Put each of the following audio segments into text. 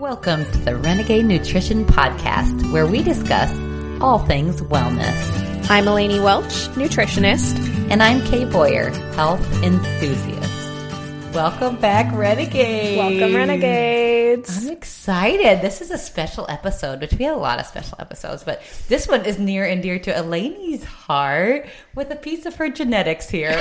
Welcome to the Renegade Nutrition Podcast, where we discuss all things wellness. I'm Eleni Welch, nutritionist. And I'm Kay Boyer, health enthusiast. Welcome back, Renegades. Welcome, Renegades. I'm excited. This is a special episode, which we have a lot of special episodes, but this one is near and dear to Eleni's heart with a piece of her genetics here.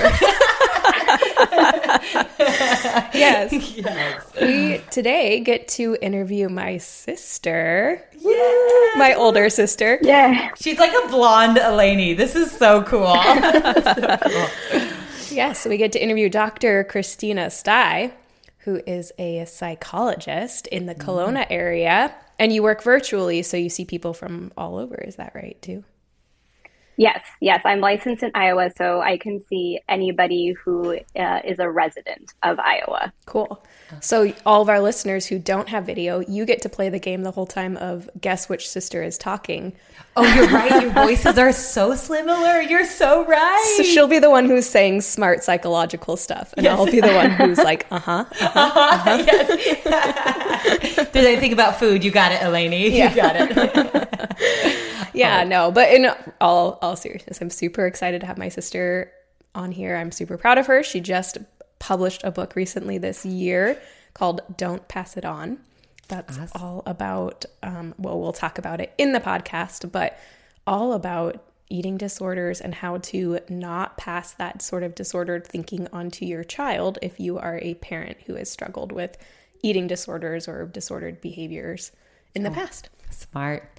yes. yes. We today get to interview my sister. Yeah. My older sister. Yeah. She's like a blonde Eleni. This is so cool. so cool. Yes, we get to interview Dr. Christina Stai, who is a psychologist in the Kelowna area. And you work virtually, so you see people from all over. Is that right, too? Yes, yes. I'm licensed in Iowa, so I can see anybody who uh, is a resident of Iowa. Cool. So, all of our listeners who don't have video, you get to play the game the whole time of guess which sister is talking. Oh, you're right. Your voices are so similar. You're so right. So, she'll be the one who's saying smart psychological stuff, and yes. I'll be the one who's like, uh huh. Uh-huh, uh-huh. yes. Did I think about food? You got it, Eleni. Yeah. You got it yeah, oh. no, but in all all seriousness, I'm super excited to have my sister on here. I'm super proud of her. She just published a book recently this year called "Don't Pass It On." That's all about. Um, well, we'll talk about it in the podcast, but all about eating disorders and how to not pass that sort of disordered thinking onto your child if you are a parent who has struggled with eating disorders or disordered behaviors in the oh, past. Smart.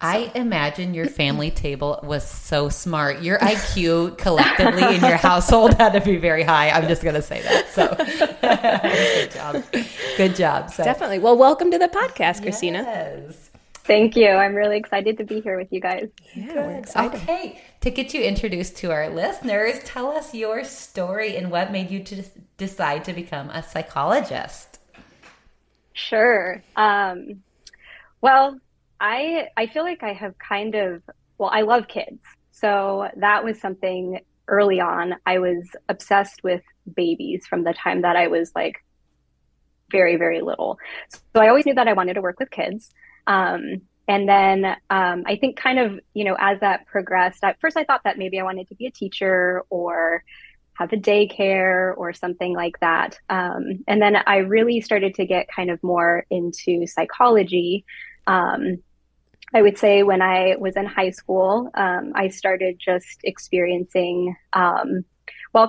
I imagine your family table was so smart. Your IQ collectively in your household had to be very high. I'm just going to say that. So, good job. Good job. So. Definitely. Well, welcome to the podcast, Christina. Yes. Thank you. I'm really excited to be here with you guys. Yeah, we're. Okay. To get you introduced to our listeners, tell us your story and what made you to decide to become a psychologist. Sure. Um, well, I I feel like I have kind of well, I love kids. So that was something early on. I was obsessed with babies from the time that I was like very, very little. So I always knew that I wanted to work with kids. Um, and then um, I think kind of, you know, as that progressed, at first I thought that maybe I wanted to be a teacher or have a daycare or something like that. Um, and then I really started to get kind of more into psychology. Um, I would say when I was in high school, um, I started just experiencing, um,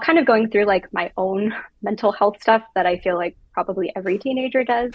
kind of going through like my own mental health stuff that I feel like probably every teenager does.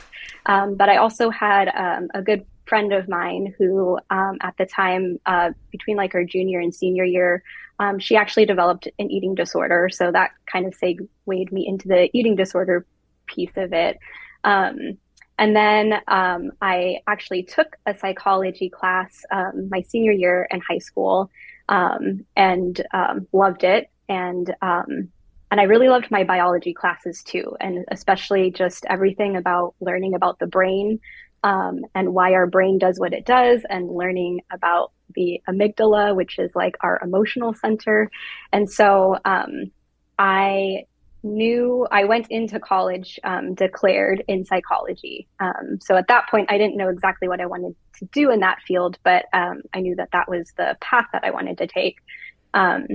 Um, but I also had um, a good friend of mine who, um, at the time, uh, between like her junior and senior year, um, she actually developed an eating disorder. So that kind of segued me into the eating disorder piece of it. Um, and then um, I actually took a psychology class um, my senior year in high school um, and um, loved it. And um, and I really loved my biology classes too, and especially just everything about learning about the brain um, and why our brain does what it does, and learning about the amygdala, which is like our emotional center. And so I knew I went into college um, declared in psychology. Um, so at that point, I didn't know exactly what I wanted to do in that field, but um, I knew that that was the path that I wanted to take. Um,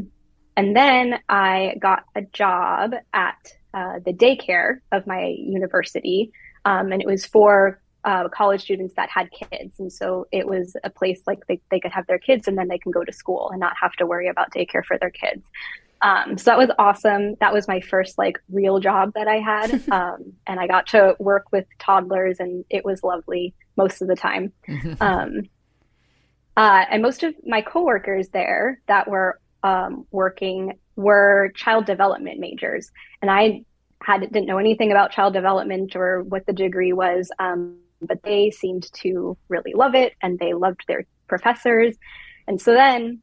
and then I got a job at uh, the daycare of my university, um, and it was for uh, college students that had kids. And so it was a place like they, they could have their kids and then they can go to school and not have to worry about daycare for their kids. Um, so that was awesome. That was my first like real job that I had. Um, and I got to work with toddlers and it was lovely most of the time. um, uh, and most of my coworkers there that were um, working were child development majors. And I had didn't know anything about child development or what the degree was. Um, but they seemed to really love it and they loved their professors. And so then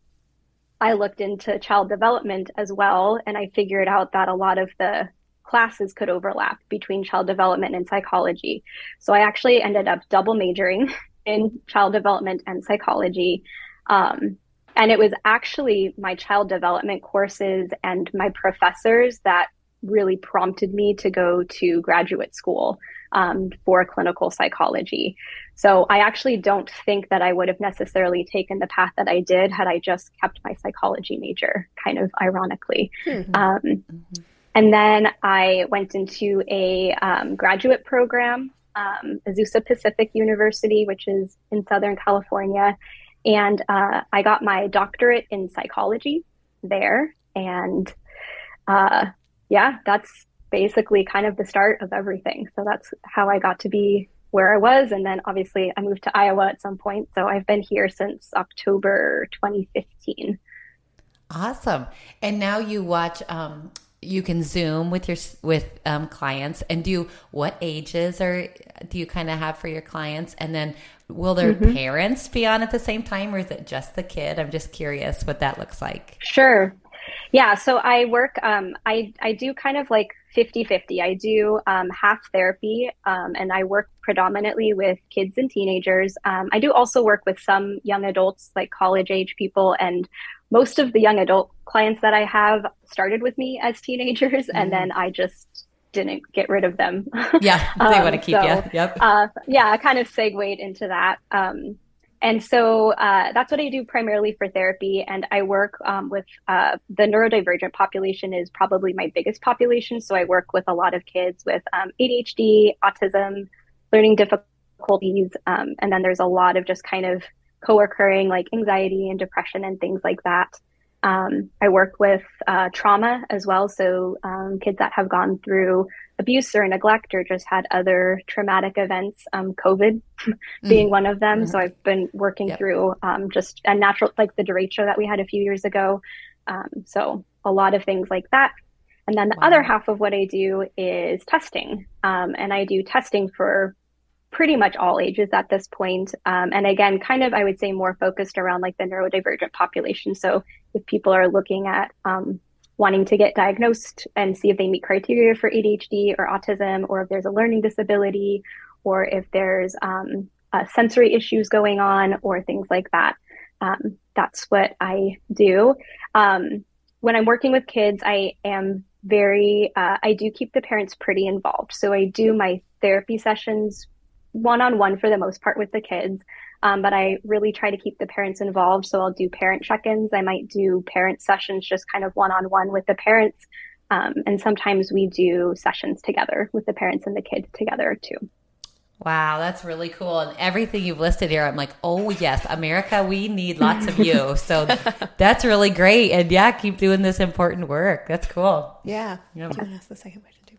I looked into child development as well, and I figured out that a lot of the classes could overlap between child development and psychology. So I actually ended up double majoring in child development and psychology. Um, and it was actually my child development courses and my professors that really prompted me to go to graduate school um, for clinical psychology. So I actually don't think that I would have necessarily taken the path that I did had I just kept my psychology major, kind of ironically. Mm-hmm. Um, mm-hmm. And then I went into a um, graduate program, um, Azusa Pacific University, which is in Southern California. And uh, I got my doctorate in psychology there. And uh, yeah, that's basically kind of the start of everything. So that's how I got to be where I was. And then obviously I moved to Iowa at some point. So I've been here since October 2015. Awesome. And now you watch, um, you can zoom with your with um, clients and do what ages are do you kind of have for your clients and then will their mm-hmm. parents be on at the same time or is it just the kid i'm just curious what that looks like sure yeah, so I work, um, I, I do kind of like 50 50. I do um, half therapy um, and I work predominantly with kids and teenagers. Um, I do also work with some young adults, like college age people. And most of the young adult clients that I have started with me as teenagers, mm-hmm. and then I just didn't get rid of them. Yeah, they want to keep so, you. Yep. Uh, yeah, I kind of segued into that. Um, and so uh, that's what I do primarily for therapy. And I work um, with uh, the neurodivergent population is probably my biggest population. So I work with a lot of kids with um, ADHD, autism, learning difficulties, um, and then there's a lot of just kind of co-occurring like anxiety and depression and things like that. Um, I work with uh, trauma as well, so um, kids that have gone through abuse or neglect or just had other traumatic events, um, COVID being mm-hmm. one of them. Mm-hmm. So I've been working yep. through um, just a natural, like the derecho that we had a few years ago. Um, so a lot of things like that. And then the wow. other half of what I do is testing, um, and I do testing for pretty much all ages at this point. Um, and again, kind of, I would say more focused around like the neurodivergent population. So if people are looking at um, wanting to get diagnosed and see if they meet criteria for ADHD or autism, or if there's a learning disability, or if there's um, uh, sensory issues going on, or things like that. Um, that's what I do. Um, when I'm working with kids, I am very, uh, I do keep the parents pretty involved. So I do my therapy sessions one on one for the most part with the kids. Um, but I really try to keep the parents involved. So I'll do parent check ins. I might do parent sessions just kind of one on one with the parents. Um, and sometimes we do sessions together with the parents and the kids together too. Wow, that's really cool. And everything you've listed here, I'm like, oh, yes, America, we need lots of you. So that's really great. And yeah, keep doing this important work. That's cool. Yeah. You know, ask the second question.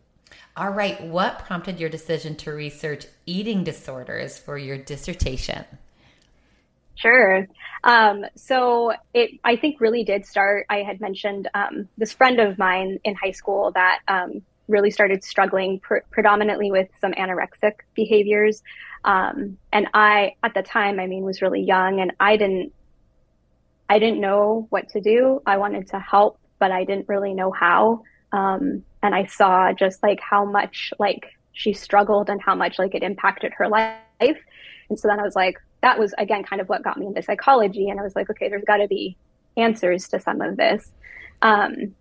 All right. What prompted your decision to research eating disorders for your dissertation? Sure. Um, so it, I think, really did start. I had mentioned um, this friend of mine in high school that um, really started struggling pr- predominantly with some anorexic behaviors. Um, and I, at the time, I mean, was really young, and I didn't, I didn't know what to do. I wanted to help, but I didn't really know how. Um, and I saw just like how much like she struggled and how much like it impacted her life. And so then I was like, that was again kind of what got me into psychology. And I was like, okay, there's got to be answers to some of this. Um,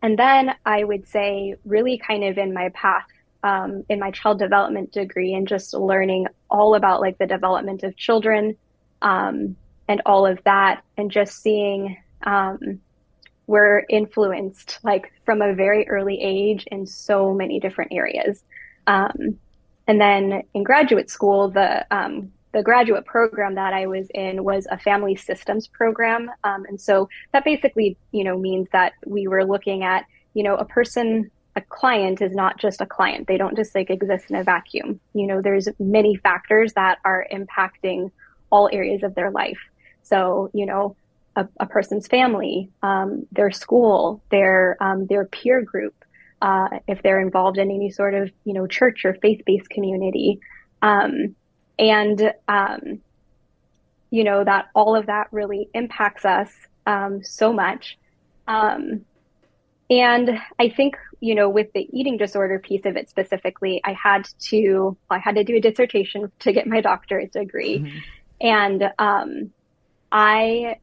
and then I would say, really kind of in my path um, in my child development degree and just learning all about like the development of children um, and all of that, and just seeing um, were influenced like from a very early age in so many different areas. Um, and then in graduate school, the um, the graduate program that I was in was a family systems program, um, and so that basically you know means that we were looking at you know a person a client is not just a client. They don't just like exist in a vacuum. You know there's many factors that are impacting all areas of their life. So you know a, a person's family, um, their school, their um, their peer group, uh, if they're involved in any sort of you know church or faith based community, um, and um, you know that all of that really impacts us um, so much. Um, and I think you know with the eating disorder piece of it specifically, I had to I had to do a dissertation to get my doctorate degree, mm-hmm. and I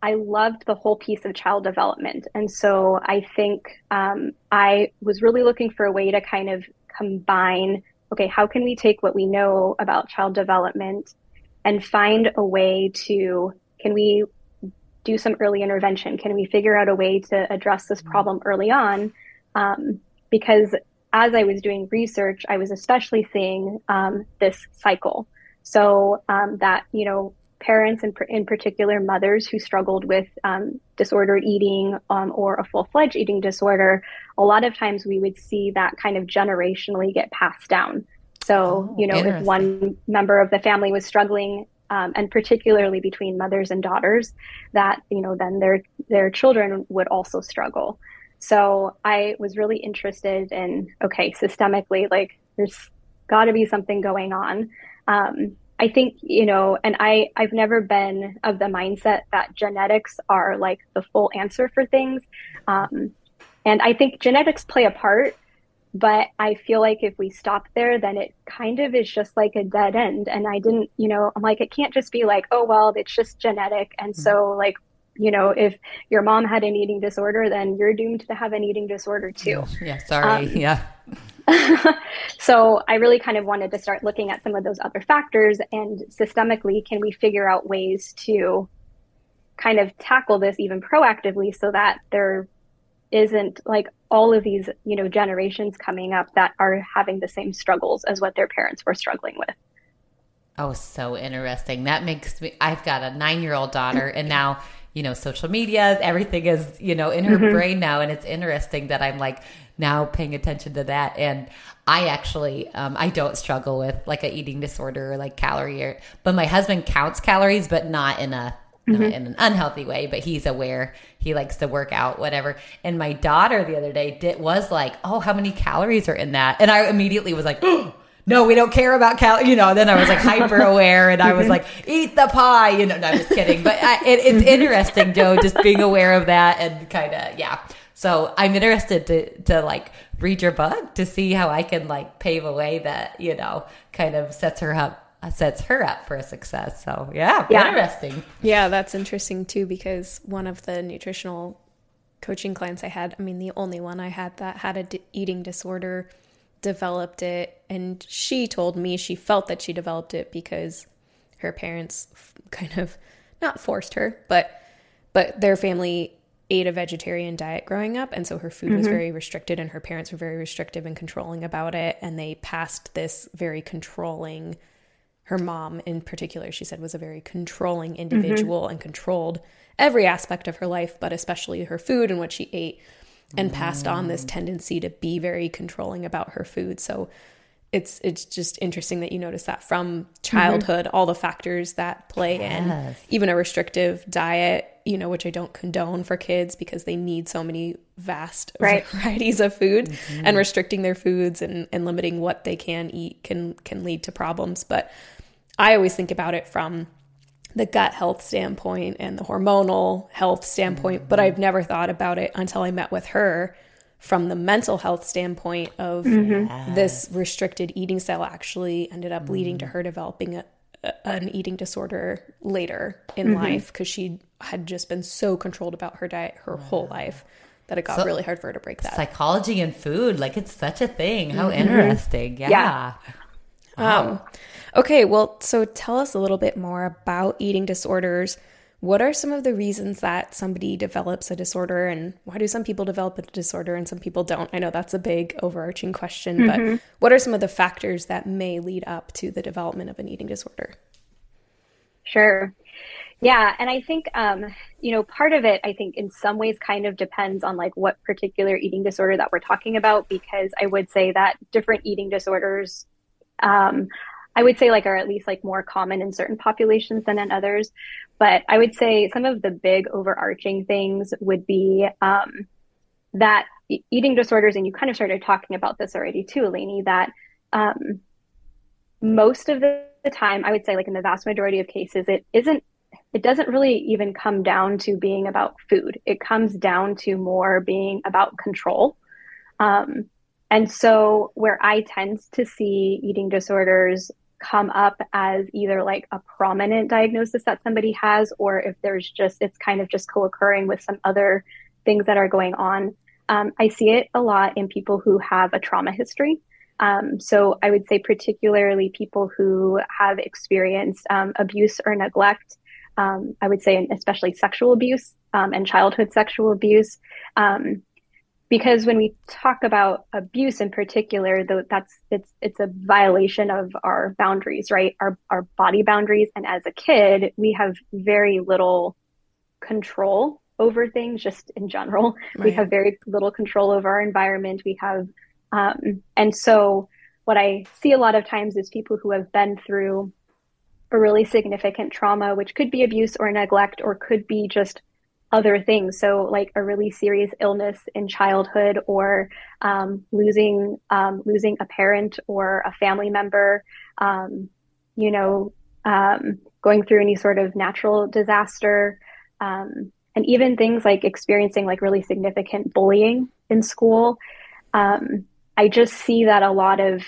I loved the whole piece of child development. And so I think um, I was really looking for a way to kind of combine okay, how can we take what we know about child development and find a way to, can we do some early intervention? Can we figure out a way to address this mm-hmm. problem early on? Um, because as I was doing research, I was especially seeing um, this cycle. So um, that, you know, parents and in particular mothers who struggled with um, disordered eating um, or a full-fledged eating disorder a lot of times we would see that kind of generationally get passed down. So oh, you know if one member of the family was struggling um, and particularly between mothers and daughters that you know then their their children would also struggle. So i was really interested in okay systemically like there's got to be something going on. Um, I think, you know, and I, I've never been of the mindset that genetics are like the full answer for things. Um, and I think genetics play a part, but I feel like if we stop there, then it kind of is just like a dead end. And I didn't, you know, I'm like, it can't just be like, oh, well, it's just genetic. And mm-hmm. so, like, you know, if your mom had an eating disorder, then you're doomed to have an eating disorder too. Yeah, sorry. Um, yeah. so I really kind of wanted to start looking at some of those other factors and systemically, can we figure out ways to kind of tackle this even proactively so that there isn't like all of these, you know, generations coming up that are having the same struggles as what their parents were struggling with. Oh, so interesting. That makes me, I've got a nine year old daughter, and now, you know, social media, everything is, you know, in her mm-hmm. brain now. And it's interesting that I'm like, now paying attention to that. And I actually, um, I don't struggle with like a eating disorder or like calorie, or, but my husband counts calories, but not in a mm-hmm. in an unhealthy way. But he's aware. He likes to work out, whatever. And my daughter the other day did was like, "Oh, how many calories are in that?" And I immediately was like. Oh, no, we don't care about cal. You know, then I was like hyper aware, and I was like, eat the pie. You know, no, I'm just kidding. But I, it, it's mm-hmm. interesting, Joe, just being aware of that and kind of yeah. So I'm interested to to like read your book to see how I can like pave a way that you know kind of sets her up sets her up for a success. So yeah, yeah. interesting. Yeah, that's interesting too because one of the nutritional coaching clients I had, I mean the only one I had that had a d- eating disorder developed it and she told me she felt that she developed it because her parents kind of not forced her, but but their family ate a vegetarian diet growing up and so her food mm-hmm. was very restricted and her parents were very restrictive and controlling about it and they passed this very controlling her mom in particular she said was a very controlling mm-hmm. individual mm-hmm. and controlled every aspect of her life but especially her food and what she ate and passed on this mm. tendency to be very controlling about her food so it's it's just interesting that you notice that from childhood mm-hmm. all the factors that play yes. in even a restrictive diet you know which i don't condone for kids because they need so many vast right. varieties of food mm-hmm. and restricting their foods and, and limiting what they can eat can can lead to problems but i always think about it from the gut health standpoint and the hormonal health standpoint mm-hmm. but i've never thought about it until i met with her from the mental health standpoint of mm-hmm. this restricted eating style actually ended up mm-hmm. leading to mm-hmm. her developing a, a, an eating disorder later in mm-hmm. life because she had just been so controlled about her diet her wow. whole life that it got so, really hard for her to break that. Psychology and food, like it's such a thing. How mm-hmm. interesting. Yeah. yeah. Wow. Um, okay, well, so tell us a little bit more about eating disorders what are some of the reasons that somebody develops a disorder and why do some people develop a disorder and some people don't? I know that's a big overarching question, mm-hmm. but what are some of the factors that may lead up to the development of an eating disorder? Sure. Yeah, and I think um, you know part of it. I think in some ways kind of depends on like what particular eating disorder that we're talking about, because I would say that different eating disorders um, I would say like are at least like more common in certain populations than in others. But I would say some of the big overarching things would be um, that eating disorders, and you kind of started talking about this already too, Eleni, that um, most of the time, I would say like in the vast majority of cases, it isn't it doesn't really even come down to being about food. It comes down to more being about control. Um, and so, where I tend to see eating disorders come up as either like a prominent diagnosis that somebody has, or if there's just, it's kind of just co occurring with some other things that are going on. Um, I see it a lot in people who have a trauma history. Um, so I would say, particularly people who have experienced um, abuse or neglect. Um, I would say, especially sexual abuse um, and childhood sexual abuse. Because when we talk about abuse in particular, though that's it's it's a violation of our boundaries, right? Our our body boundaries. And as a kid, we have very little control over things just in general. Right. We have very little control over our environment. We have, um, and so what I see a lot of times is people who have been through a really significant trauma, which could be abuse or neglect, or could be just other things. So, like a really serious illness in childhood, or um, losing um, losing a parent or a family member. Um, you know, um, going through any sort of natural disaster. Um, and even things like experiencing like really significant bullying in school. Um, I just see that a lot of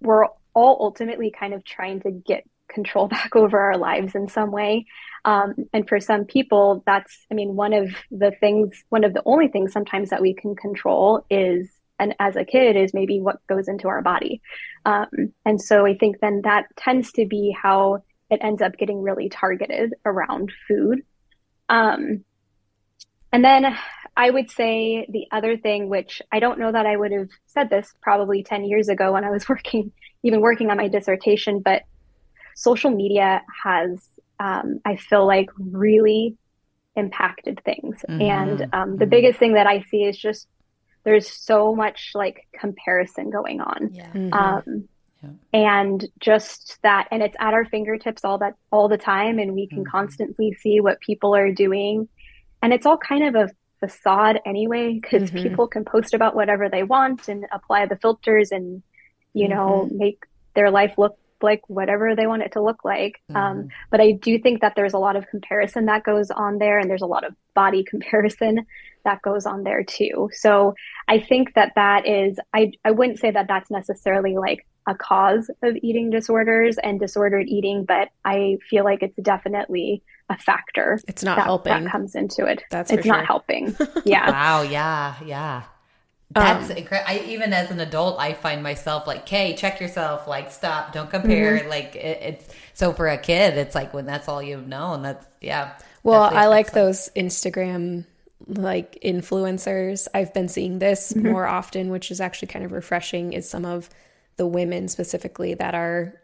we're all ultimately kind of trying to get control back over our lives in some way. Um, and for some people, that's, I mean, one of the things, one of the only things sometimes that we can control is, and as a kid, is maybe what goes into our body. Um, and so I think then that tends to be how it ends up getting really targeted around food. Um, and then I would say the other thing, which I don't know that I would have said this probably 10 years ago when I was working, even working on my dissertation, but social media has, um, I feel like, really impacted things. Mm-hmm. And um, the mm-hmm. biggest thing that I see is just there's so much like comparison going on. Yeah. Mm-hmm. Um, and just that and it's at our fingertips all that all the time and we can mm-hmm. constantly see what people are doing and it's all kind of a facade anyway because mm-hmm. people can post about whatever they want and apply the filters and you know mm-hmm. make their life look like whatever they want it to look like um, mm-hmm. but i do think that there's a lot of comparison that goes on there and there's a lot of body comparison that goes on there too so i think that that is i i wouldn't say that that's necessarily like a cause of eating disorders and disordered eating, but I feel like it's definitely a factor. It's not that, helping. That comes into it. That's it's not helping. Yeah. wow. Yeah. Yeah. That's um, incredible. I even as an adult, I find myself like, "Okay, check yourself. Like, stop. Don't compare." Mm-hmm. Like, it, it's so for a kid, it's like when that's all you've known. That's yeah. Well, I like those Instagram like influencers. I've been seeing this mm-hmm. more often, which is actually kind of refreshing. Is some of the women specifically that are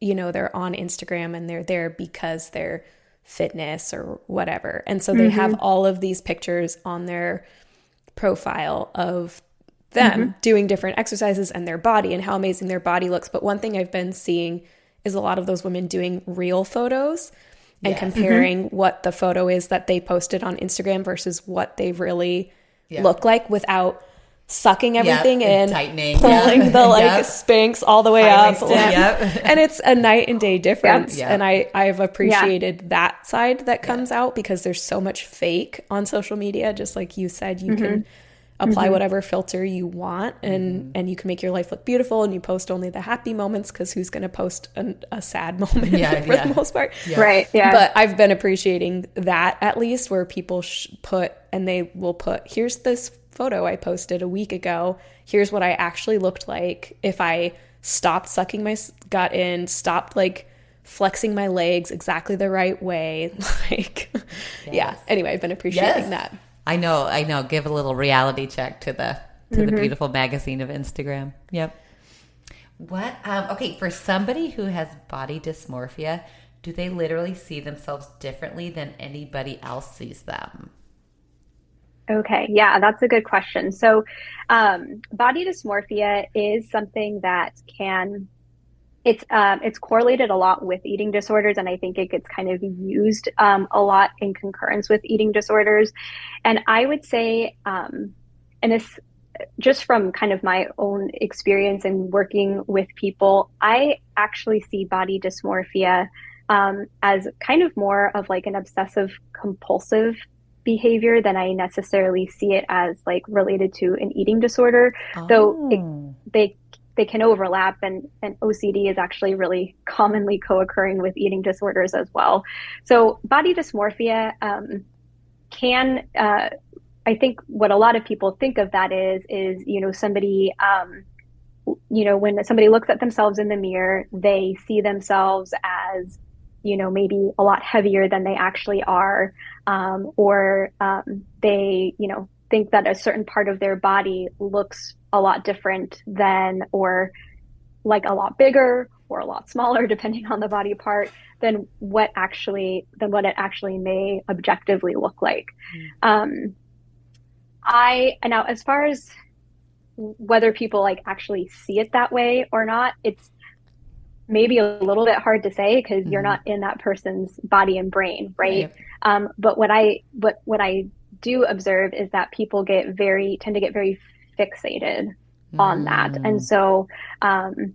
you know they're on Instagram and they're there because they're fitness or whatever. And so they mm-hmm. have all of these pictures on their profile of them mm-hmm. doing different exercises and their body and how amazing their body looks. But one thing I've been seeing is a lot of those women doing real photos and yes. comparing mm-hmm. what the photo is that they posted on Instagram versus what they really yeah. look like without sucking everything yep, in, tightening, pulling yep. the like yep. Spanx all the way up. Yep. and it's a night and day difference. And I, I've appreciated yeah. that side that comes out because there's so much fake on social media. Just like you said, you mm-hmm. can apply mm-hmm. whatever filter you want and mm-hmm. and you can make your life look beautiful and you post only the happy moments because who's going to post an, a sad moment yeah, for yeah. the most part yeah. right yeah but i've been appreciating that at least where people sh- put and they will put here's this photo I posted a week ago. Here's what I actually looked like if I stopped sucking my gut in, stopped like flexing my legs exactly the right way. Like, yes. yeah. Anyway, I've been appreciating yes. that. I know, I know. Give a little reality check to the to mm-hmm. the beautiful magazine of Instagram. Yep. What? Um, okay, for somebody who has body dysmorphia, do they literally see themselves differently than anybody else sees them? Okay, yeah, that's a good question. So, um, body dysmorphia is something that can it's um, it's correlated a lot with eating disorders, and I think it gets kind of used um, a lot in concurrence with eating disorders. And I would say, um, and this just from kind of my own experience and working with people, I actually see body dysmorphia um, as kind of more of like an obsessive compulsive behavior than I necessarily see it as like related to an eating disorder. Oh. Though it, they they can overlap, and and OCD is actually really commonly co-occurring with eating disorders as well. So body dysmorphia um, can. Uh, I think what a lot of people think of that is is you know somebody um, you know, when somebody looks at themselves in the mirror, they see themselves as, you know, maybe a lot heavier than they actually are, um, or um, they, you know, think that a certain part of their body looks a lot different than, or like a lot bigger or a lot smaller, depending on the body part, than what actually than what it actually may objectively look like. Mm. Um, I now as far as whether people like actually see it that way or not, it's maybe a little bit hard to say because mm-hmm. you're not in that person's body and brain, right? right. Um, but what I what what I do observe is that people get very tend to get very fixated mm. on that, and mm. so um,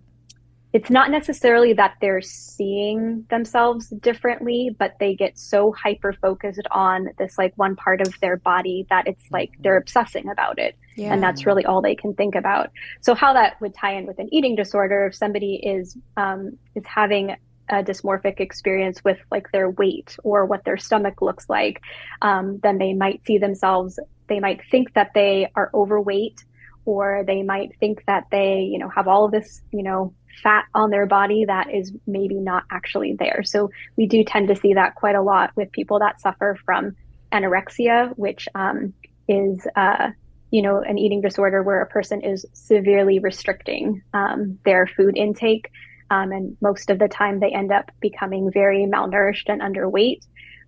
it's not necessarily that they're seeing themselves differently, but they get so hyper focused on this like one part of their body that it's like they're obsessing about it. Yeah. And that's really all they can think about. So how that would tie in with an eating disorder, if somebody is um, is having a dysmorphic experience with like their weight or what their stomach looks like, um, then they might see themselves. They might think that they are overweight, or they might think that they, you know, have all of this, you know, fat on their body that is maybe not actually there. So we do tend to see that quite a lot with people that suffer from anorexia, which um, is, uh, you know, an eating disorder where a person is severely restricting um, their food intake. Um, and most of the time they end up becoming very malnourished and underweight.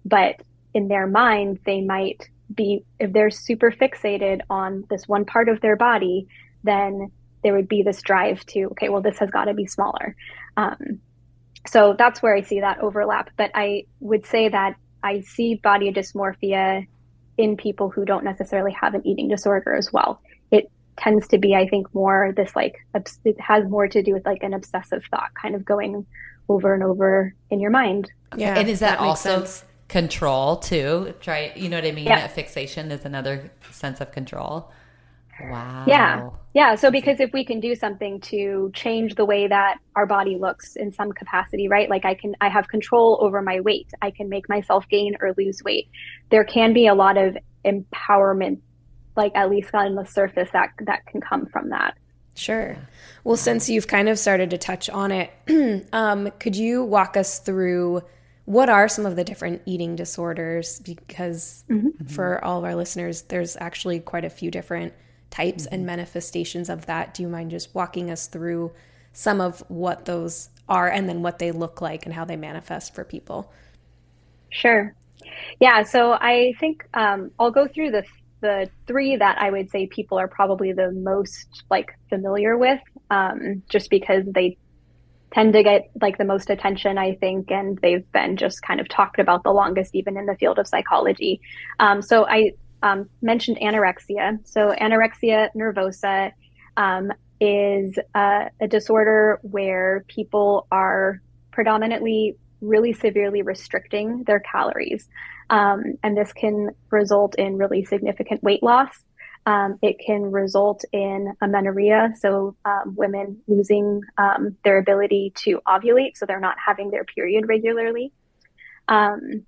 But in their mind, they might be, if they're super fixated on this one part of their body, then there would be this drive to okay well this has got to be smaller. Um, so that's where i see that overlap. But i would say that i see body dysmorphia in people who don't necessarily have an eating disorder as well. It tends to be i think more this like it has more to do with like an obsessive thought kind of going over and over in your mind. Yeah and is that, that also sense. control too? Try you know what i mean? Yeah. fixation is another sense of control Wow. Yeah. Yeah. So, because if we can do something to change the way that our body looks in some capacity, right? Like I can, I have control over my weight. I can make myself gain or lose weight. There can be a lot of empowerment, like at least on the surface that, that can come from that. Sure. Well, since you've kind of started to touch on it, um, could you walk us through what are some of the different eating disorders? Because mm-hmm. for all of our listeners, there's actually quite a few different types mm-hmm. and manifestations of that. Do you mind just walking us through some of what those are and then what they look like and how they manifest for people? Sure. Yeah, so I think um, I'll go through the the three that I would say people are probably the most like familiar with, um, just because they tend to get like the most attention, I think, and they've been just kind of talked about the longest, even in the field of psychology. Um, so I um, mentioned anorexia. So, anorexia nervosa um, is a disorder where people are predominantly really severely restricting their calories. Um, and this can result in really significant weight loss. Um, it can result in amenorrhea, so um, women losing um, their ability to ovulate, so they're not having their period regularly. Um,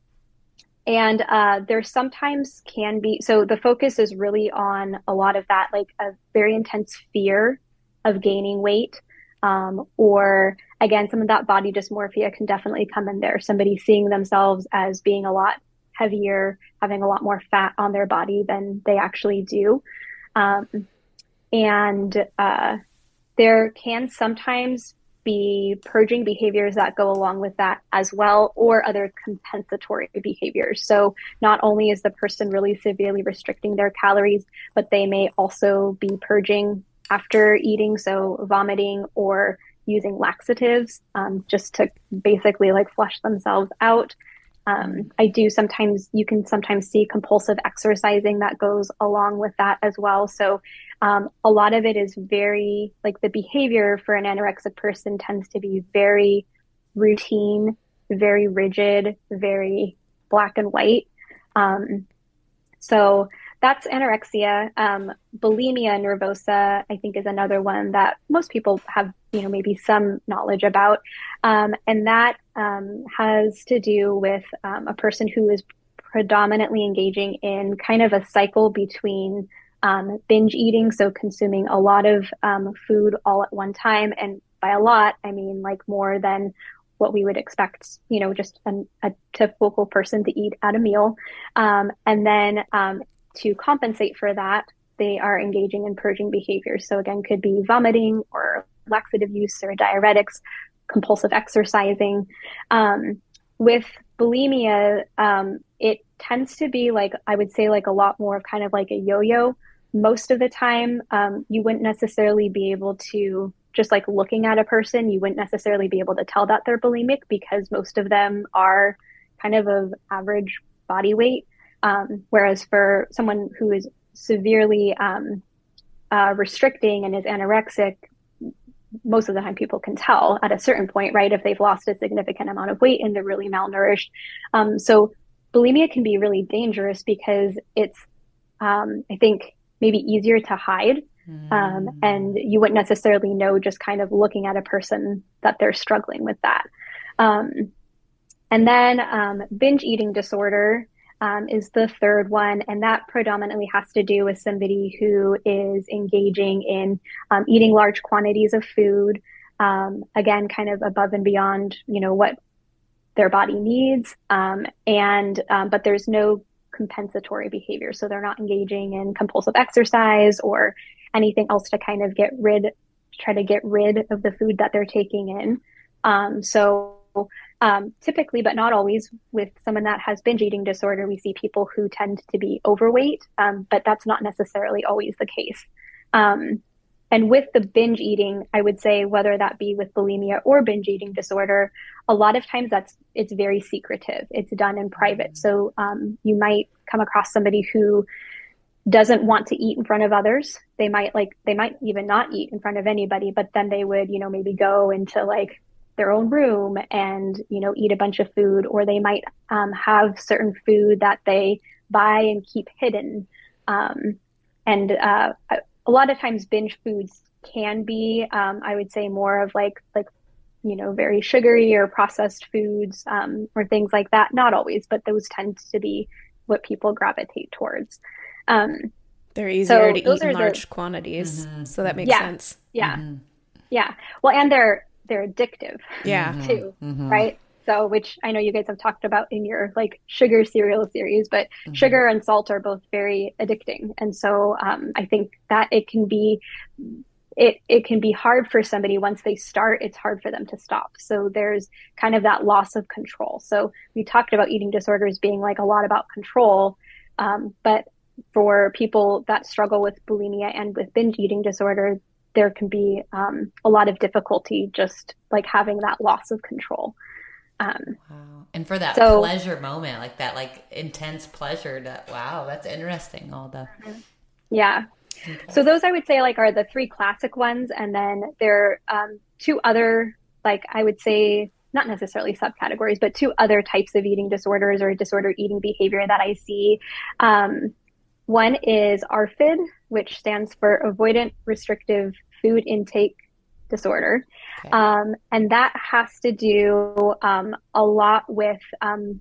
and uh, there sometimes can be so the focus is really on a lot of that like a very intense fear of gaining weight um, or again some of that body dysmorphia can definitely come in there. Somebody seeing themselves as being a lot heavier having a lot more fat on their body than they actually do. Um, and uh, there can sometimes be purging behaviors that go along with that as well, or other compensatory behaviors. So, not only is the person really severely restricting their calories, but they may also be purging after eating, so vomiting or using laxatives um, just to basically like flush themselves out. Um, I do sometimes, you can sometimes see compulsive exercising that goes along with that as well. So, um, a lot of it is very, like the behavior for an anorexic person tends to be very routine, very rigid, very black and white. Um, so, that's anorexia. Um, bulimia nervosa, I think, is another one that most people have, you know, maybe some knowledge about. Um, and that um, has to do with um, a person who is predominantly engaging in kind of a cycle between um, binge eating, so consuming a lot of um, food all at one time. And by a lot, I mean like more than what we would expect, you know, just an, a typical person to eat at a meal. Um, and then um, to compensate for that, they are engaging in purging behaviors. So again, could be vomiting or laxative use or diuretics, compulsive exercising. Um, with bulimia, um, it tends to be like, I would say, like a lot more of kind of like a yo yo. Most of the time, um, you wouldn't necessarily be able to just like looking at a person, you wouldn't necessarily be able to tell that they're bulimic because most of them are kind of of average body weight. Um, whereas for someone who is severely um, uh, restricting and is anorexic, most of the time people can tell at a certain point, right? If they've lost a significant amount of weight and they're really malnourished. Um, so bulimia can be really dangerous because it's, um, I think, maybe easier to hide. Um, mm. and you wouldn't necessarily know just kind of looking at a person that they're struggling with that. Um, and then um, binge eating disorder um, is the third one, and that predominantly has to do with somebody who is engaging in um, eating large quantities of food. Um, again, kind of above and beyond, you know, what their body needs, um, and um, but there's no compensatory behavior, so they're not engaging in compulsive exercise or anything else to kind of get rid, try to get rid of the food that they're taking in. Um, so um, typically, but not always, with someone that has binge eating disorder, we see people who tend to be overweight, um, but that's not necessarily always the case. Um, and with the binge eating, I would say whether that be with bulimia or binge eating disorder, a lot of times that's it's very secretive. It's done in private. So um, you might come across somebody who doesn't want to eat in front of others. They might like they might even not eat in front of anybody, but then they would you know maybe go into like their own room and you know eat a bunch of food or they might um, have certain food that they buy and keep hidden. Um, and uh, a lot of times binge foods can be um, i would say more of like like you know very sugary or processed foods um, or things like that. Not always but those tend to be what people gravitate towards. Um, they're easier so to eat in large the, quantities. Mm-hmm. so that makes yeah, sense. Yeah. Mm-hmm. yeah. Well and they're they're addictive yeah. Too mm-hmm. right? So which i know you guys have talked about in your like sugar cereal series but mm-hmm. sugar and salt are both very addicting. And so um, i think that it can be it, it can be hard for somebody once they start it's hard for them to stop. So there's kind of that loss of control. So we talked about eating disorders being like a lot about control um, but for people that struggle with bulimia and with binge eating disorder there can be um, a lot of difficulty just like having that loss of control. Um, wow. And for that so, pleasure moment, like that, like intense pleasure that, wow, that's interesting. All the. Yeah. So those I would say like are the three classic ones. And then there are um, two other, like I would say, not necessarily subcategories, but two other types of eating disorders or disorder eating behavior that I see. Um, one is ARFID, which stands for Avoidant Restrictive Food Intake Disorder. Okay. Um, and that has to do um, a lot with um,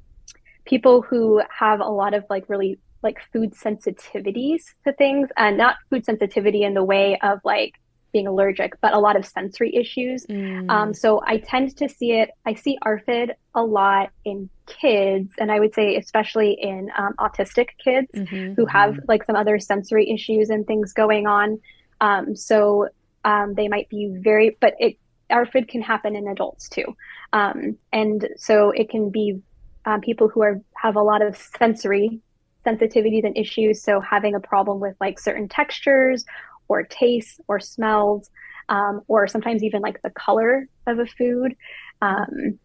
people who have a lot of like really like food sensitivities to things and not food sensitivity in the way of like being allergic, but a lot of sensory issues. Mm. Um, so I tend to see it, I see ARFID a lot in kids, and I would say especially in um, autistic kids mm-hmm. who have mm-hmm. like some other sensory issues and things going on. Um, so um, they might be very, but it, ARFID can happen in adults too. Um, and so it can be um, people who are have a lot of sensory sensitivities and issues. So having a problem with like certain textures or tastes or smells, um, or sometimes even like the color of a food. Um,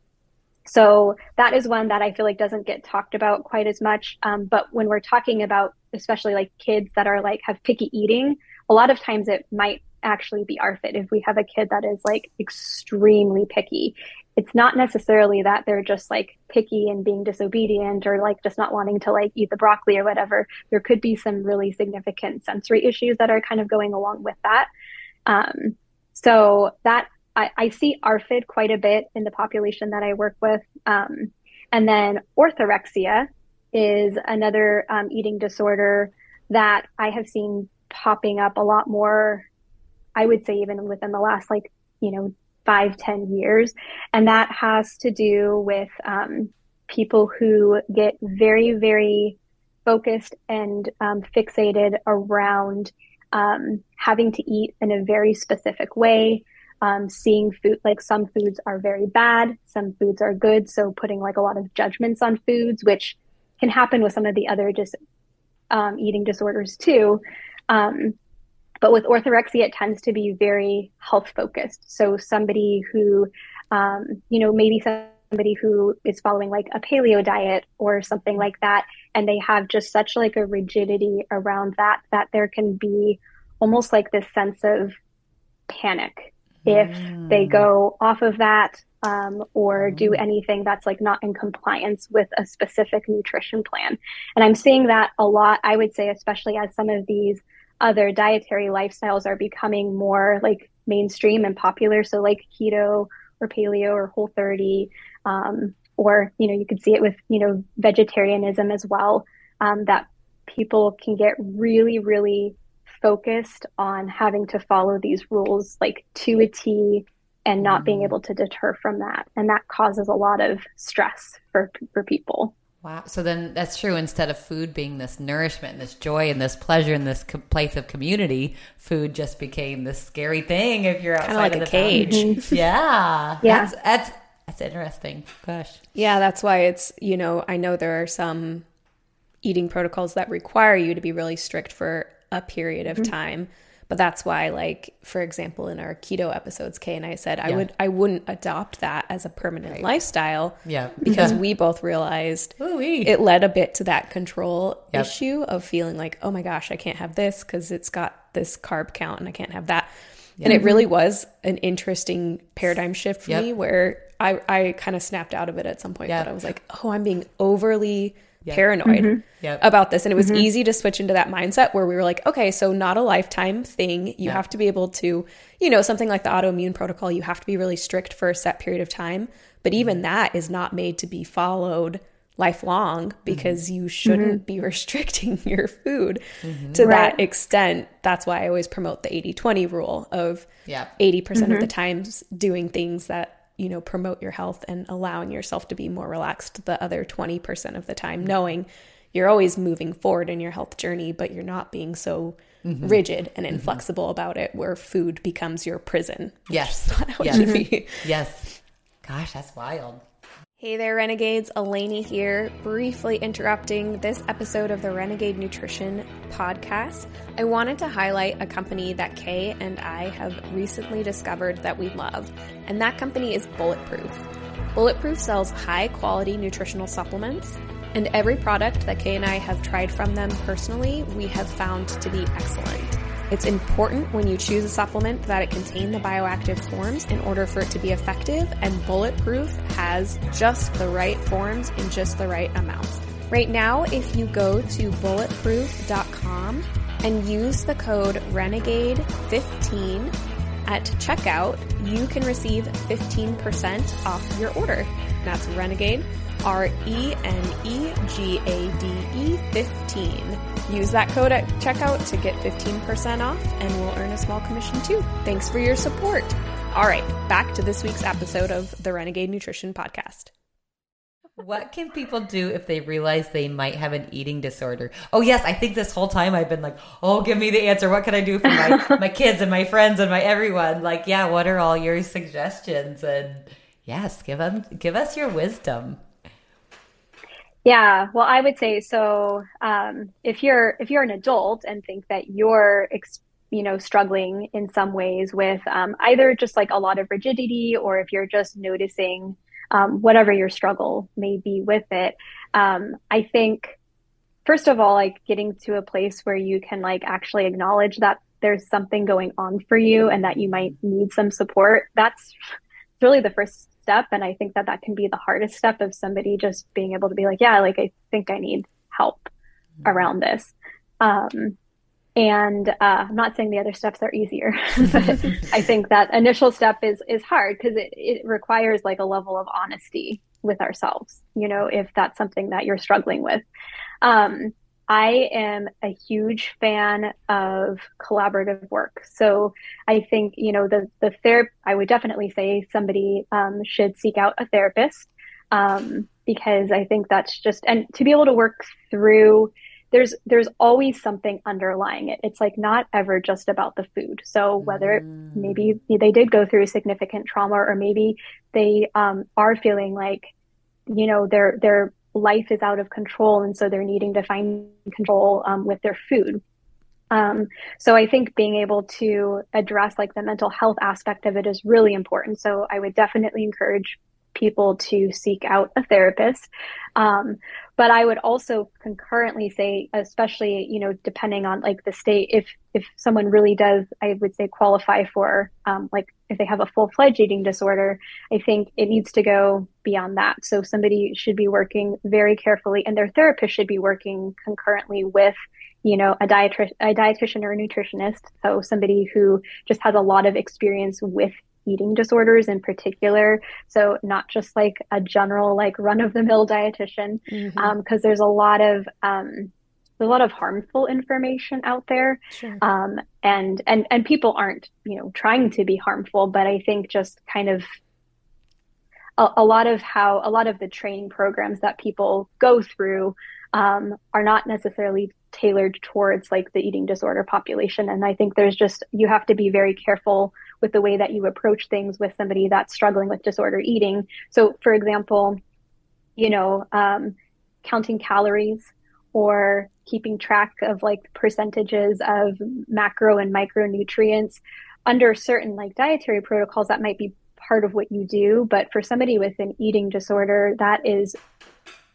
so that is one that I feel like doesn't get talked about quite as much. Um, but when we're talking about, especially like kids that are like have picky eating, a lot of times it might actually be ARFID. If we have a kid that is like extremely picky, it's not necessarily that they're just like picky and being disobedient or like just not wanting to like eat the broccoli or whatever. There could be some really significant sensory issues that are kind of going along with that. Um, so that I, I, see ARFID quite a bit in the population that I work with. Um, and then orthorexia is another um, eating disorder that I have seen popping up a lot more, I would say, even within the last like, you know, five ten years. And that has to do with um, people who get very, very focused and um, fixated around um, having to eat in a very specific way. Um, seeing food like some foods are very bad, some foods are good. So putting like a lot of judgments on foods, which can happen with some of the other just um, eating disorders too. Um, but with orthorexia, it tends to be very health focused. So somebody who, um, you know, maybe somebody who is following like a paleo diet or something like that, and they have just such like a rigidity around that that there can be almost like this sense of panic if mm. they go off of that um, or do mm. anything that's like not in compliance with a specific nutrition plan. And I'm seeing that a lot, I would say, especially as some of these other dietary lifestyles are becoming more like mainstream and popular. So, like keto or paleo or whole 30, um, or, you know, you could see it with, you know, vegetarianism as well, um, that people can get really, really focused on having to follow these rules like to a T and not mm being able to deter from that. And that causes a lot of stress for, for people. Wow. So then that's true. Instead of food being this nourishment, and this joy, and this pleasure, and this co- place of community, food just became this scary thing if you're outside like of a cage. Mm-hmm. yeah. Yeah. That's, that's, that's interesting. Gosh. Yeah. That's why it's, you know, I know there are some eating protocols that require you to be really strict for a period of mm-hmm. time but that's why like for example in our keto episodes kay and i said yeah. i would i wouldn't adopt that as a permanent right. lifestyle yeah because we both realized Ooh-wee. it led a bit to that control yep. issue of feeling like oh my gosh i can't have this because it's got this carb count and i can't have that and it really was an interesting paradigm shift for yep. me where I, I kind of snapped out of it at some point, but I was like, oh, I'm being overly yep. paranoid mm-hmm. yep. about this. And it was mm-hmm. easy to switch into that mindset where we were like, okay, so not a lifetime thing. You have to be able to, you know, something like the autoimmune protocol, you have to be really strict for a set period of time. But even mm-hmm. that is not made to be followed lifelong because you shouldn't mm-hmm. be restricting your food mm-hmm. to right. that extent. That's why I always promote the 80 20 rule of yeah. 80% mm-hmm. of the times doing things that you know promote your health and allowing yourself to be more relaxed the other 20% of the time knowing you're always moving forward in your health journey but you're not being so mm-hmm. rigid and mm-hmm. inflexible mm-hmm. about it where food becomes your prison yes yes. yes gosh that's wild Hey there, Renegades. Elanie here, briefly interrupting this episode of the Renegade Nutrition podcast. I wanted to highlight a company that Kay and I have recently discovered that we love, and that company is Bulletproof. Bulletproof sells high quality nutritional supplements, and every product that Kay and I have tried from them personally, we have found to be excellent. It's important when you choose a supplement that it contain the bioactive forms in order for it to be effective, and Bulletproof has just the right forms in just the right amounts. Right now, if you go to bulletproof.com and use the code RENEGADE15 at checkout, you can receive 15% off your order. That's Renegade, R E N E G A D E 15. Use that code at checkout to get 15% off and we'll earn a small commission too. Thanks for your support. All right, back to this week's episode of the Renegade Nutrition Podcast. What can people do if they realize they might have an eating disorder? Oh yes, I think this whole time I've been like, "Oh, give me the answer. What can I do for my my kids and my friends and my everyone?" Like, yeah, what are all your suggestions? And yes, give them give us your wisdom. Yeah, well, I would say so. Um, if you're if you're an adult and think that you're you know struggling in some ways with um, either just like a lot of rigidity, or if you're just noticing um, whatever your struggle may be with it, um, I think first of all, like getting to a place where you can like actually acknowledge that there's something going on for you and that you might need some support. That's really the first step and i think that that can be the hardest step of somebody just being able to be like yeah like i think i need help mm-hmm. around this. Um, and uh, i'm not saying the other steps are easier but i think that initial step is is hard because it, it requires like a level of honesty with ourselves you know if that's something that you're struggling with. Um, I am a huge fan of collaborative work. So I think, you know, the, the therapy, I would definitely say somebody um, should seek out a therapist um, because I think that's just, and to be able to work through, there's, there's always something underlying it. It's like not ever just about the food. So whether mm. maybe they did go through significant trauma or maybe they um, are feeling like, you know, they're, they're, life is out of control and so they're needing to find control um, with their food um, so i think being able to address like the mental health aspect of it is really important so i would definitely encourage people to seek out a therapist. Um, but I would also concurrently say, especially you know, depending on like the state, if if someone really does, I would say qualify for um, like if they have a full fledged eating disorder, I think it needs to go beyond that. So somebody should be working very carefully, and their therapist should be working concurrently with you know, a, dietri- a dietitian or a nutritionist. So somebody who just has a lot of experience with eating disorders in particular. So not just like a general like run of the mill dietitian, because mm-hmm. um, there's a lot of um, there's a lot of harmful information out there, sure. um, and and and people aren't you know trying to be harmful, but I think just kind of a, a lot of how a lot of the training programs that people go through um, are not necessarily tailored towards like the eating disorder population and i think there's just you have to be very careful with the way that you approach things with somebody that's struggling with disorder eating. So, for example, you know, um, counting calories or keeping track of like percentages of macro and micronutrients under certain like dietary protocols that might be part of what you do. But for somebody with an eating disorder, that is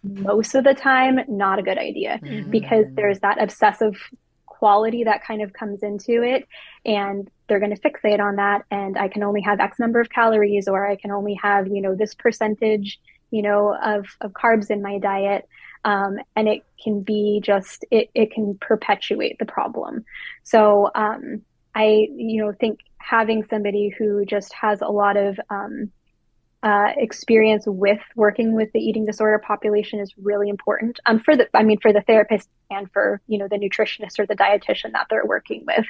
most of the time not a good idea mm-hmm. because there's that obsessive quality that kind of comes into it and they're going to fixate on that and i can only have x number of calories or i can only have you know this percentage you know of, of carbs in my diet um, and it can be just it, it can perpetuate the problem. So um, i you know think having somebody who just has a lot of um, uh, experience with working with the eating disorder population is really important. Um, for the i mean for the therapist and for you know the nutritionist or the dietitian that they're working with.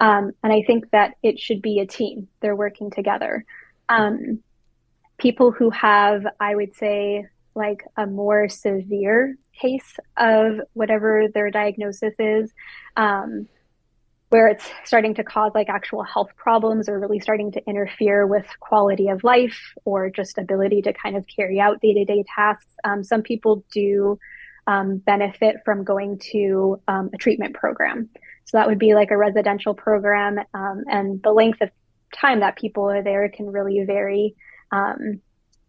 Um, and i think that it should be a team. They're working together. Um, people who have i would say like a more severe case of whatever their diagnosis is um, where it's starting to cause like actual health problems or really starting to interfere with quality of life or just ability to kind of carry out day to day tasks. Um, some people do um, benefit from going to um, a treatment program. So that would be like a residential program, um, and the length of time that people are there can really vary. Um,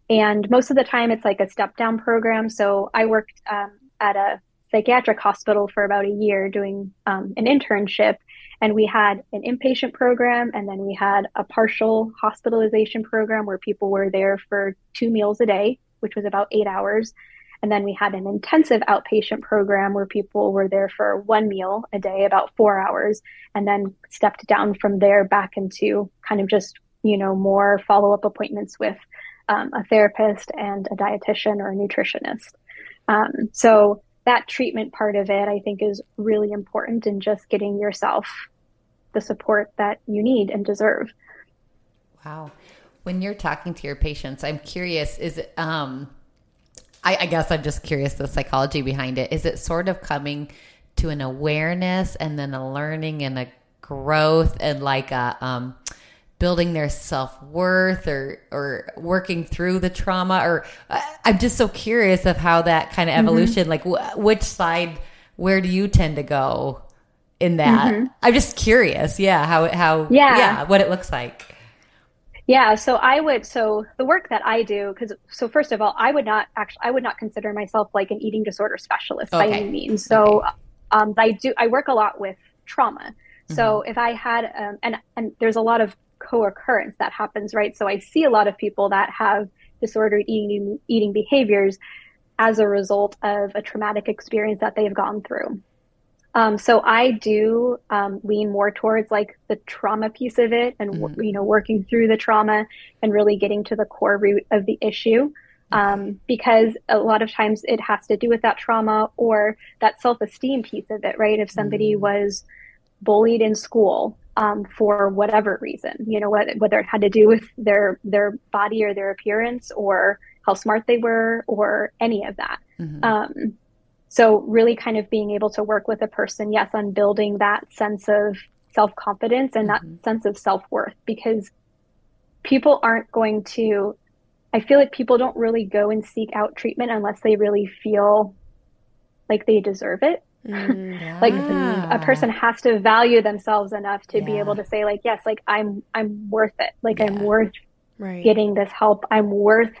and most of the time, it's like a step down program. So I worked um, at a psychiatric hospital for about a year doing an internship and we had an inpatient program, and then we had a partial hospitalization program where people were there for two meals a day, which was about eight hours. And then we had an intensive outpatient program where people were there for one meal a day, about four hours, and then stepped down from there back into kind of just, you know, more follow up appointments with um, a therapist and a dietitian or a nutritionist. Um, so that treatment part of it, I think, is really important in just getting yourself the support that you need and deserve. Wow. When you're talking to your patients, I'm curious, is it, um, I, I guess I'm just curious the psychology behind it. Is it sort of coming to an awareness and then a learning and a growth and like a, um, building their self-worth or or working through the trauma or uh, i'm just so curious of how that kind of mm-hmm. evolution mm-hmm. like wh- which side where do you tend to go in that mm-hmm. i'm just curious yeah how how yeah. yeah what it looks like yeah so i would so the work that i do because so first of all i would not actually i would not consider myself like an eating disorder specialist okay. by any means so okay. um, i do i work a lot with trauma so mm-hmm. if i had um, and and there's a lot of co-occurrence that happens, right? So I see a lot of people that have disordered eating eating behaviors as a result of a traumatic experience that they've gone through. Um, so I do um, lean more towards like the trauma piece of it, and mm-hmm. you know, working through the trauma and really getting to the core root of the issue. um, because a lot of times it has to do with that trauma or that self esteem piece of it, right? If somebody mm. was bullied in school um, for whatever reason, you know, whether it had to do with their their body or their appearance or how smart they were or any of that. Mm-hmm. Um, so really kind of being able to work with a person, yes, on building that sense of self confidence and mm-hmm. that sense of self worth because people aren't going to I feel like people don't really go and seek out treatment unless they really feel like they deserve it. Mm, yeah. like a person has to value themselves enough to yeah. be able to say like yes, like I'm I'm worth it. Like yeah. I'm worth right. getting this help. I'm worth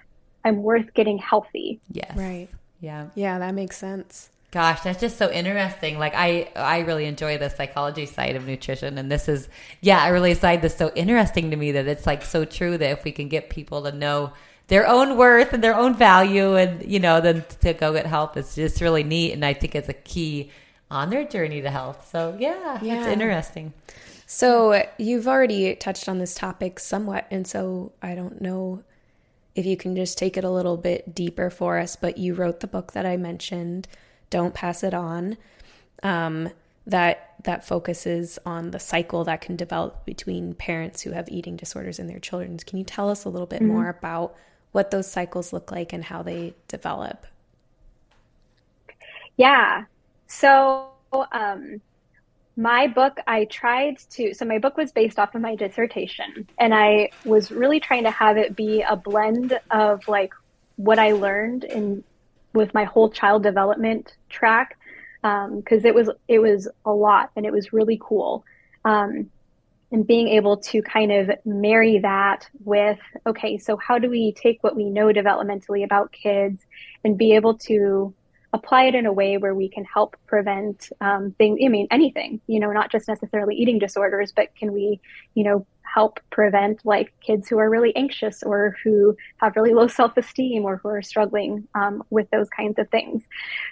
I'm worth getting healthy. Yes. Right. Yeah. Yeah, that makes sense. Gosh, that's just so interesting. Like I I really enjoy the psychology side of nutrition and this is yeah, I really find this so interesting to me that it's like so true that if we can get people to know their own worth and their own value and you know then to go get help it's just really neat and I think it's a key on their journey to health. So yeah, yeah. it's interesting. So you've already touched on this topic somewhat and so I don't know if you can just take it a little bit deeper for us, but you wrote the book that I mentioned, Don't Pass It On, um, that that focuses on the cycle that can develop between parents who have eating disorders and their children. Can you tell us a little bit mm-hmm. more about what those cycles look like and how they develop? Yeah. So um, my book, I tried to, so my book was based off of my dissertation, and I was really trying to have it be a blend of like what I learned in with my whole child development track, because um, it was it was a lot and it was really cool, um, and being able to kind of marry that with okay, so how do we take what we know developmentally about kids and be able to apply it in a way where we can help prevent um, things i mean anything you know not just necessarily eating disorders but can we you know help prevent like kids who are really anxious or who have really low self-esteem or who are struggling um, with those kinds of things.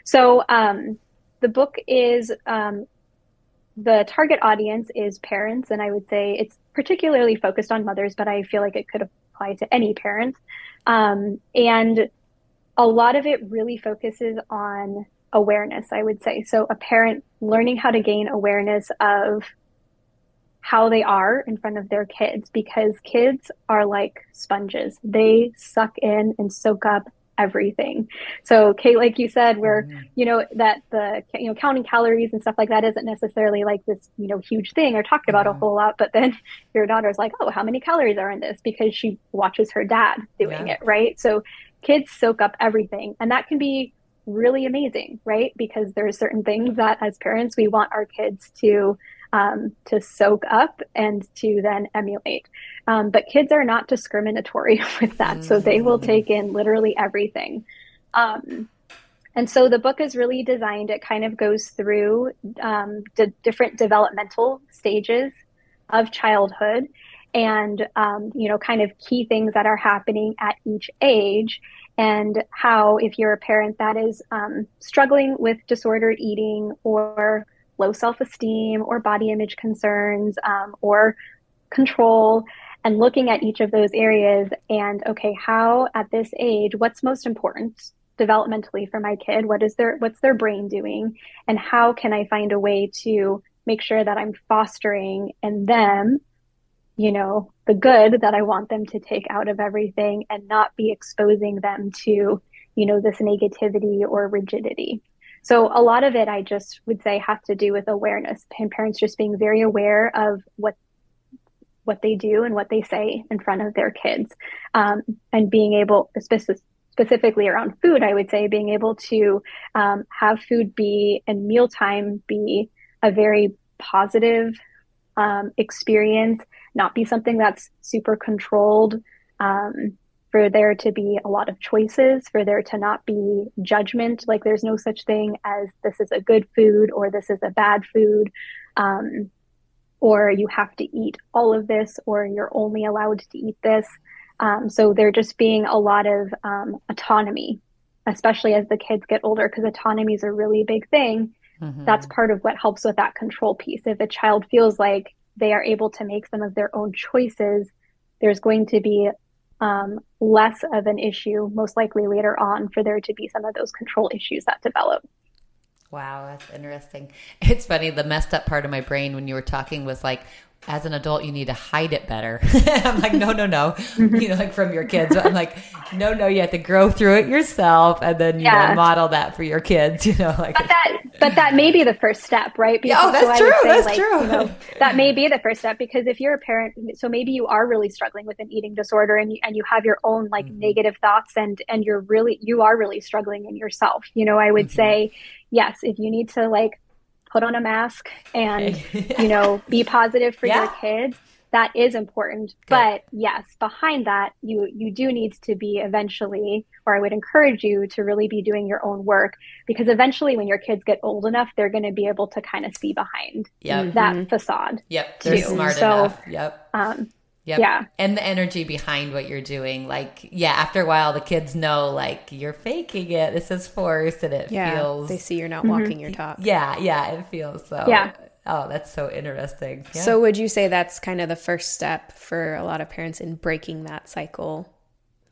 So um, the book is um, the target audience is parents and i would say it's particularly focused on mothers but i feel like it could apply to any parent um, and a lot of it really focuses on awareness, I would say. So a parent learning how to gain awareness of how they are in front of their kids because kids are like sponges. They suck in and soak up everything. So Kate, like you said, where, mm-hmm. you know, that the, you know, counting calories and stuff like that isn't necessarily like this, you know, huge thing or talked about mm-hmm. a whole lot. But then your daughter's like, oh, how many calories are in this? Because she watches her dad doing yeah. it. Right. So kids soak up everything and that can be really amazing right because there's certain things that as parents we want our kids to um, to soak up and to then emulate. Um, but kids are not discriminatory with that. So they will mm-hmm. take in literally everything. Um, and so the book is really designed it kind of goes through um, the different developmental stages of childhood and um, you know kind of key things that are happening at each age and how if you're a parent that is um, struggling with disordered eating or low self-esteem or body image concerns um, or control and looking at each of those areas and okay how at this age what's most important developmentally for my kid what is their what's their brain doing and how can i find a way to make sure that i'm fostering in them you know, the good that I want them to take out of everything and not be exposing them to, you know, this negativity or rigidity. So a lot of it, I just would say, has to do with awareness and parents just being very aware of what what they do and what they say in front of their kids, um, and being able, specifically around food, I would say, being able to um, have food be and mealtime be a very positive um, experience not be something that's super controlled, um, for there to be a lot of choices, for there to not be judgment. Like there's no such thing as this is a good food or this is a bad food. Um, or you have to eat all of this, or you're only allowed to eat this. Um, so there just being a lot of um, autonomy, especially as the kids get older, because autonomy is a really big thing. Mm-hmm. That's part of what helps with that control piece. If a child feels like they are able to make some of their own choices, there's going to be um, less of an issue, most likely later on, for there to be some of those control issues that develop. Wow, that's interesting. It's funny. The messed up part of my brain when you were talking was like, as an adult, you need to hide it better. I'm like, no, no, no. Mm-hmm. You know, like from your kids. I'm like, no, no, you have to grow through it yourself and then, you yeah. know, model that for your kids, you know, like. But that, but that may be the first step, right? Because, oh, that's so true. Say, that's like, true. You know, that may be the first step because if you're a parent, so maybe you are really struggling with an eating disorder and you, and you have your own like mm-hmm. negative thoughts and, and you're really, you are really struggling in yourself. You know, I would mm-hmm. say, yes, if you need to like put on a mask and you know be positive for yeah. your kids that is important Good. but yes behind that you you do need to be eventually or i would encourage you to really be doing your own work because eventually when your kids get old enough they're going to be able to kind of see behind yep. that mm-hmm. facade yep they're too. smart so, enough yep um, Yep. Yeah. And the energy behind what you're doing. Like, yeah, after a while, the kids know, like, you're faking it. This is forced and it yeah, feels. They see you're not mm-hmm. walking your talk. Yeah. Yeah. It feels so. Yeah. Oh, that's so interesting. Yeah. So, would you say that's kind of the first step for a lot of parents in breaking that cycle?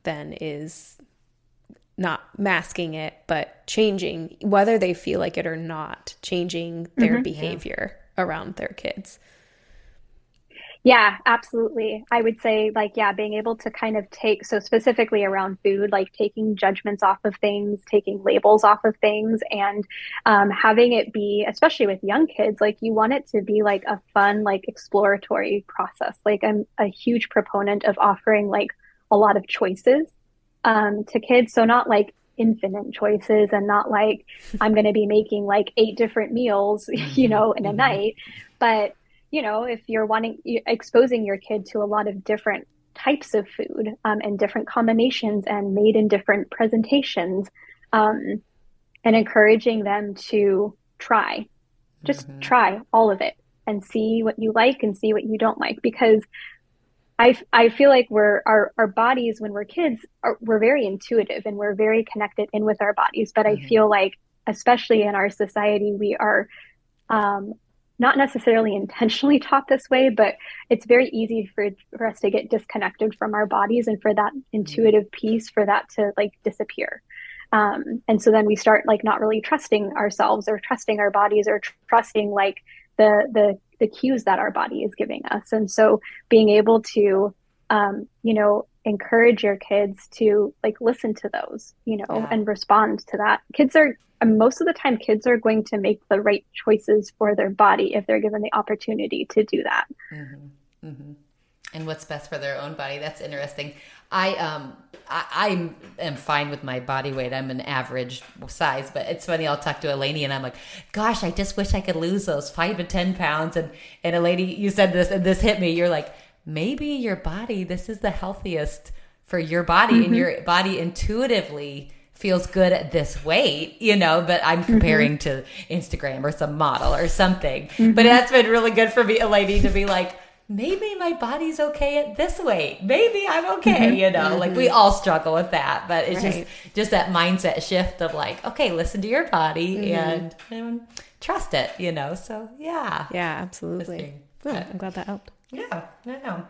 Then is not masking it, but changing, whether they feel like it or not, changing their mm-hmm. behavior yeah. around their kids. Yeah, absolutely. I would say, like, yeah, being able to kind of take, so specifically around food, like taking judgments off of things, taking labels off of things, and um, having it be, especially with young kids, like, you want it to be like a fun, like, exploratory process. Like, I'm a huge proponent of offering, like, a lot of choices um, to kids. So, not like infinite choices and not like I'm going to be making like eight different meals, you know, in a mm-hmm. night, but you know, if you're wanting exposing your kid to a lot of different types of food um, and different combinations and made in different presentations, um, and encouraging them to try, just mm-hmm. try all of it and see what you like and see what you don't like because I, I feel like we're our, our bodies when we're kids are, we're very intuitive and we're very connected in with our bodies but mm-hmm. i feel like especially in our society we are um, not necessarily intentionally taught this way, but it's very easy for, for us to get disconnected from our bodies and for that intuitive piece for that to like disappear. Um, and so then we start like not really trusting ourselves or trusting our bodies or tr- trusting like the the the cues that our body is giving us. And so being able to um, you know encourage your kids to like listen to those, you know, yeah. and respond to that. Kids are most of the time kids are going to make the right choices for their body if they're given the opportunity to do that. Mm-hmm. Mm-hmm. And what's best for their own body? That's interesting. I um I, I am fine with my body weight. I'm an average size, but it's funny. I'll talk to Elanie and I'm like, "Gosh, I just wish I could lose those five to ten pounds." And and Elanie, you said this, and this hit me. You're like, maybe your body. This is the healthiest for your body, mm-hmm. and your body intuitively feels good at this weight, you know, but I'm mm-hmm. comparing mm-hmm. to Instagram or some model or something. Mm-hmm. But that's been really good for me, a lady, to be like, maybe my body's okay at this weight. Maybe I'm okay, mm-hmm. you know. Like we mm-hmm. all struggle with that, but it's right. just just that mindset shift of like, okay, listen to your body mm-hmm. and, and, trust it, you know. So yeah, yeah, absolutely. I'm glad that helped. Yeah, know.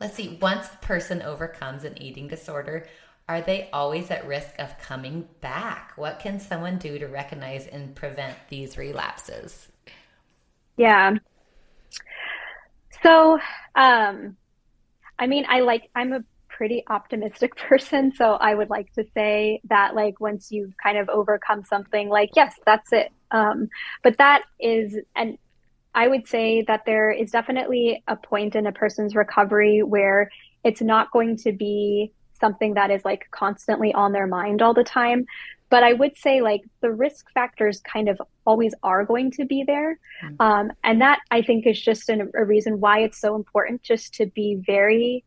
Let's see. Once a person overcomes an eating disorder, are they always at risk of coming back? What can someone do to recognize and prevent these relapses? Yeah. So, um, I mean, I like, I'm a pretty optimistic person. So I would like to say that, like, once you've kind of overcome something, like, yes, that's it. Um, but that is, and I would say that there is definitely a point in a person's recovery where it's not going to be something that is like constantly on their mind all the time. But I would say like the risk factors kind of always are going to be there. Mm-hmm. Um, and that I think is just an, a reason why it's so important just to be very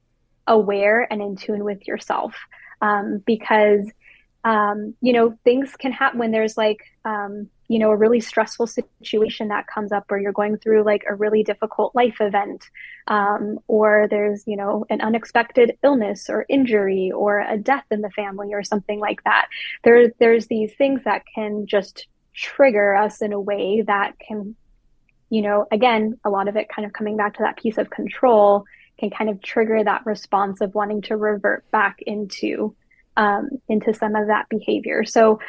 aware and in tune with yourself. Um, because, um, you know, things can happen when there's like, um, you know a really stressful situation that comes up where you're going through like a really difficult life event um, or there's you know an unexpected illness or injury or a death in the family or something like that there there's these things that can just trigger us in a way that can you know again a lot of it kind of coming back to that piece of control can kind of trigger that response of wanting to revert back into um, into some of that behavior. So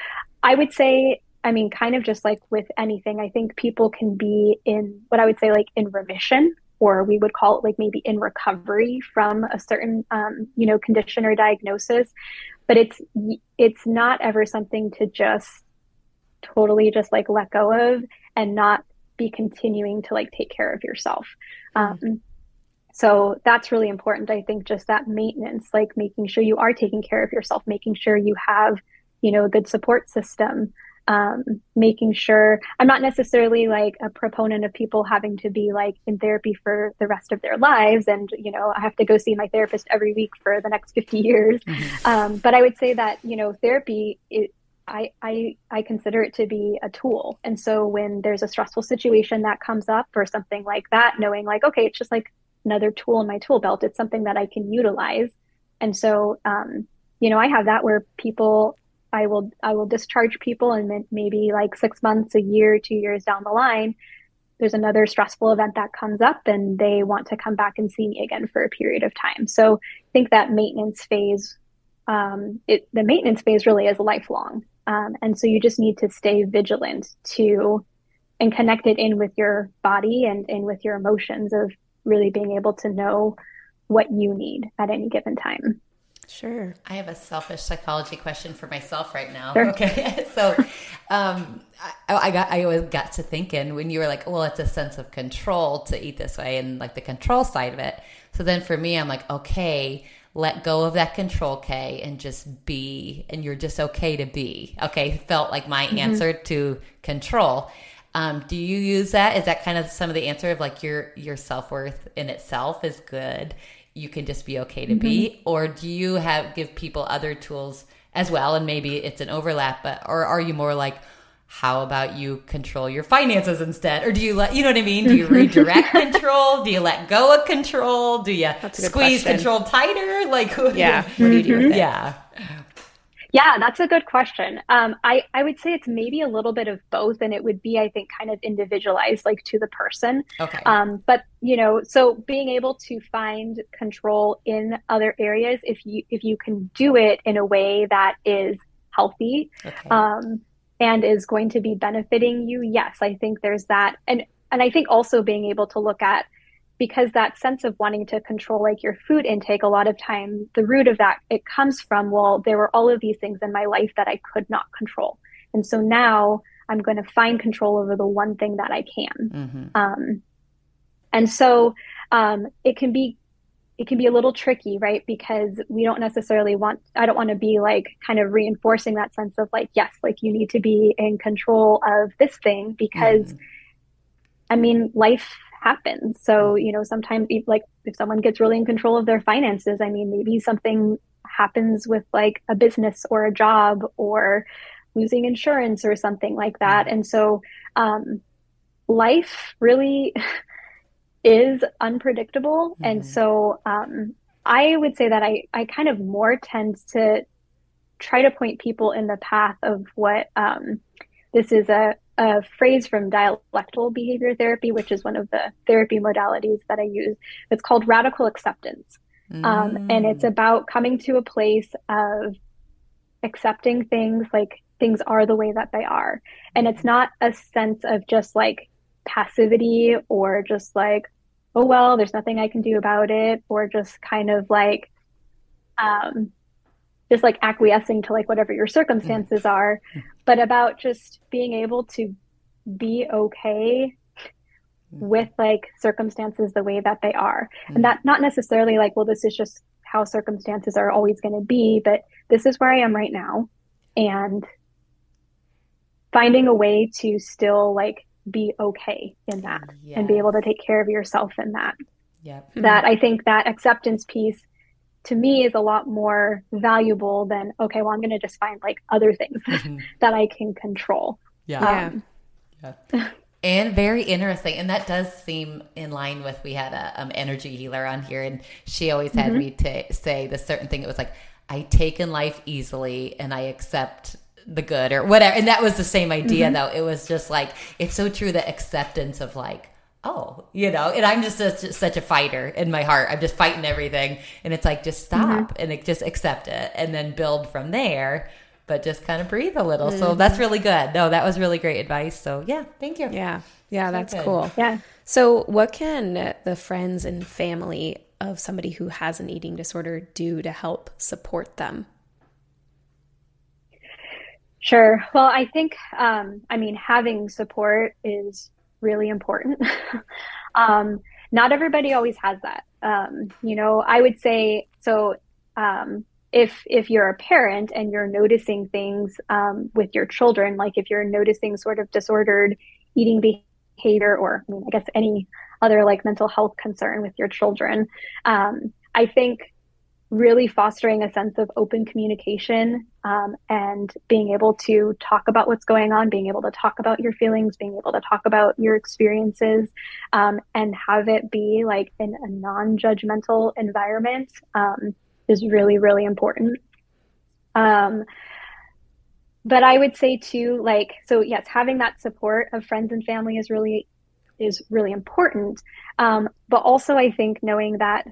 I would say, I mean, kind of just like with anything, I think people can be in what I would say like in remission, or we would call it like maybe in recovery from a certain um, you know condition or diagnosis. But it's it's not ever something to just totally just like let go of and not be continuing to like take care of yourself. Mm-hmm. Um, so that's really important. I think just that maintenance, like making sure you are taking care of yourself, making sure you have, you know, a good support system, um, making sure I'm not necessarily like a proponent of people having to be like in therapy for the rest of their lives. And, you know, I have to go see my therapist every week for the next 50 years. Mm-hmm. Um, but I would say that, you know, therapy, it, I, I I consider it to be a tool. And so when there's a stressful situation that comes up or something like that, knowing like, okay, it's just like another tool in my tool belt. It's something that I can utilize. And so, um, you know, I have that where people, I will, I will discharge people and maybe like six months, a year, two years down the line, there's another stressful event that comes up and they want to come back and see me again for a period of time. So I think that maintenance phase, um, it, the maintenance phase really is lifelong. Um, and so you just need to stay vigilant to and connect it in with your body and in with your emotions of really being able to know what you need at any given time. Sure. I have a selfish psychology question for myself right now. Sure. Okay. so, um, I, I, got, I always got to thinking when you were like, well, it's a sense of control to eat this way and like the control side of it. So then for me, I'm like, okay, let go of that control Kay and just be, and you're just okay to be. Okay. Felt like my mm-hmm. answer to control. Um, do you use that? Is that kind of some of the answer of like your your self worth in itself is good? You can just be okay to mm-hmm. be, or do you have give people other tools as well? And maybe it's an overlap, but or are you more like, how about you control your finances instead, or do you let you know what I mean? Do you redirect control? Do you let go of control? Do you squeeze question. control tighter? Like, yeah, what do you do with it? Yeah. Yeah, that's a good question. Um, I, I would say it's maybe a little bit of both, and it would be, I think, kind of individualized, like to the person. Okay. Um, but you know, so being able to find control in other areas, if you if you can do it in a way that is healthy, okay. um, and is going to be benefiting you, yes, I think there's that, and and I think also being able to look at because that sense of wanting to control like your food intake a lot of time the root of that it comes from well there were all of these things in my life that i could not control and so now i'm going to find control over the one thing that i can mm-hmm. um, and so um, it can be it can be a little tricky right because we don't necessarily want i don't want to be like kind of reinforcing that sense of like yes like you need to be in control of this thing because mm-hmm. i mean life happens. So, you know, sometimes like if someone gets really in control of their finances, I mean, maybe something happens with like a business or a job or losing insurance or something like that. And so, um, life really is unpredictable. Mm-hmm. And so, um, I would say that I, I kind of more tend to try to point people in the path of what um, this is a, a phrase from dialectical behavior therapy, which is one of the therapy modalities that I use. It's called radical acceptance. Mm. Um, and it's mm. about coming to a place of accepting things like things are the way that they are. And it's not a sense of just like passivity or just like, oh, well, there's nothing I can do about it, or just kind of like, um, just like acquiescing to like whatever your circumstances mm. are, but about just being able to be okay mm. with like circumstances the way that they are. And mm. that not necessarily like, well, this is just how circumstances are always going to be, but this is where I am right now. And finding a way to still like be okay in that yes. and be able to take care of yourself in that. Yep. That I think that acceptance piece to me is a lot more valuable than okay well i'm going to just find like other things mm-hmm. that i can control yeah um, yeah and very interesting and that does seem in line with we had a um, energy healer on here and she always had mm-hmm. me to say the certain thing it was like i take in life easily and i accept the good or whatever and that was the same idea mm-hmm. though it was just like it's so true the acceptance of like oh, you know, and I'm just, a, such a fighter in my heart. I'm just fighting everything. And it's like, just stop mm-hmm. and it, just accept it and then build from there, but just kind of breathe a little. Mm-hmm. So that's really good. No, that was really great advice. So yeah, thank you. Yeah. Yeah, that's so cool. Yeah. So what can the friends and family of somebody who has an eating disorder do to help support them? Sure. Well, I think, um, I mean, having support is really important. um, not everybody always has that. Um, you know, I would say so. Um, if if you're a parent and you're noticing things um, with your children, like if you're noticing sort of disordered eating behavior, or I mean, I guess any other like mental health concern with your children, um, I think really fostering a sense of open communication um, and being able to talk about what's going on, being able to talk about your feelings, being able to talk about your experiences, um, and have it be like in a non judgmental environment um, is really, really important. Um, but I would say too, like, so yes, having that support of friends and family is really is really important. Um, but also, I think knowing that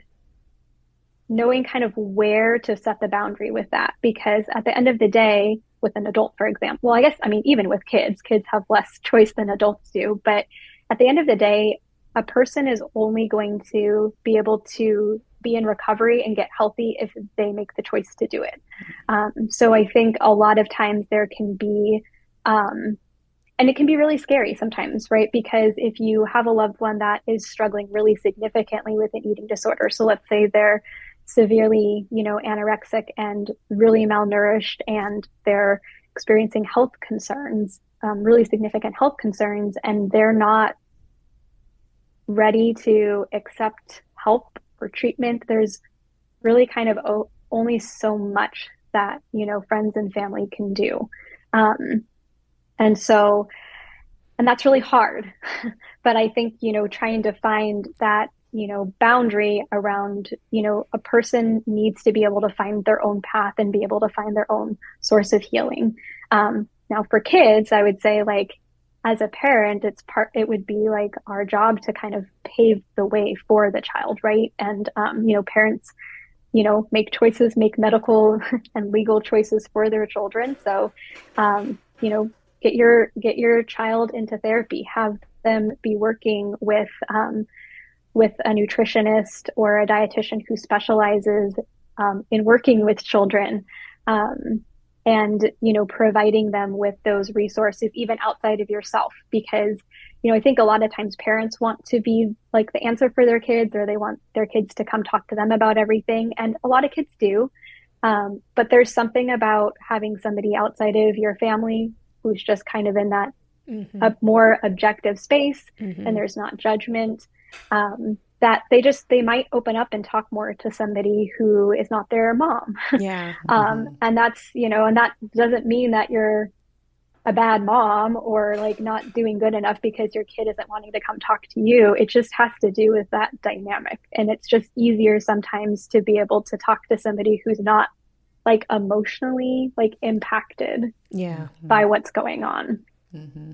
knowing kind of where to set the boundary with that. Because at the end of the day with an adult for example well i guess i mean even with kids kids have less choice than adults do. But at the end of the day a person is only going to be able to be in recovery and get healthy if they make the choice to do it. Um, so i think a lot of times there can be um, and it can be really scary sometimes right? Because if you have a loved one that is struggling really significantly with an eating disorder so let's say they're severely, you know, anorexic and really malnourished, and they're experiencing health concerns, um, really significant health concerns, and they're not ready to accept help or treatment. There's really kind of o- only so much that you know friends and family can do, um, and so, and that's really hard. but I think you know trying to find that you know boundary around you know a person needs to be able to find their own path and be able to find their own source of healing. Um, now for kids i would say like as a parent it's part it would be like our job to kind of pave the way for the child right? And um, you know parents you know make choices make medical and legal choices for their children. So um, you know get your get your child into therapy have them be working with um, with a nutritionist or a dietitian who specializes um, in working with children um, and you know providing them with those resources even outside of yourself because you know i think a lot of times parents want to be like the answer for their kids or they want their kids to come talk to them about everything and a lot of kids do um, but there's something about having somebody outside of your family who's just kind of in that mm-hmm. a more objective space mm-hmm. and there's not judgment um, that they just they might open up and talk more to somebody who is not their mom. Yeah. Um, mm-hmm. and that's you know and that doesn't mean that you're a bad mom or like not doing good enough because your kid isn't wanting to come talk to you. It just has to do with that dynamic. And it's just easier sometimes to be able to talk to somebody who's not like emotionally like impacted yeah. by what's going on. Mm-hmm.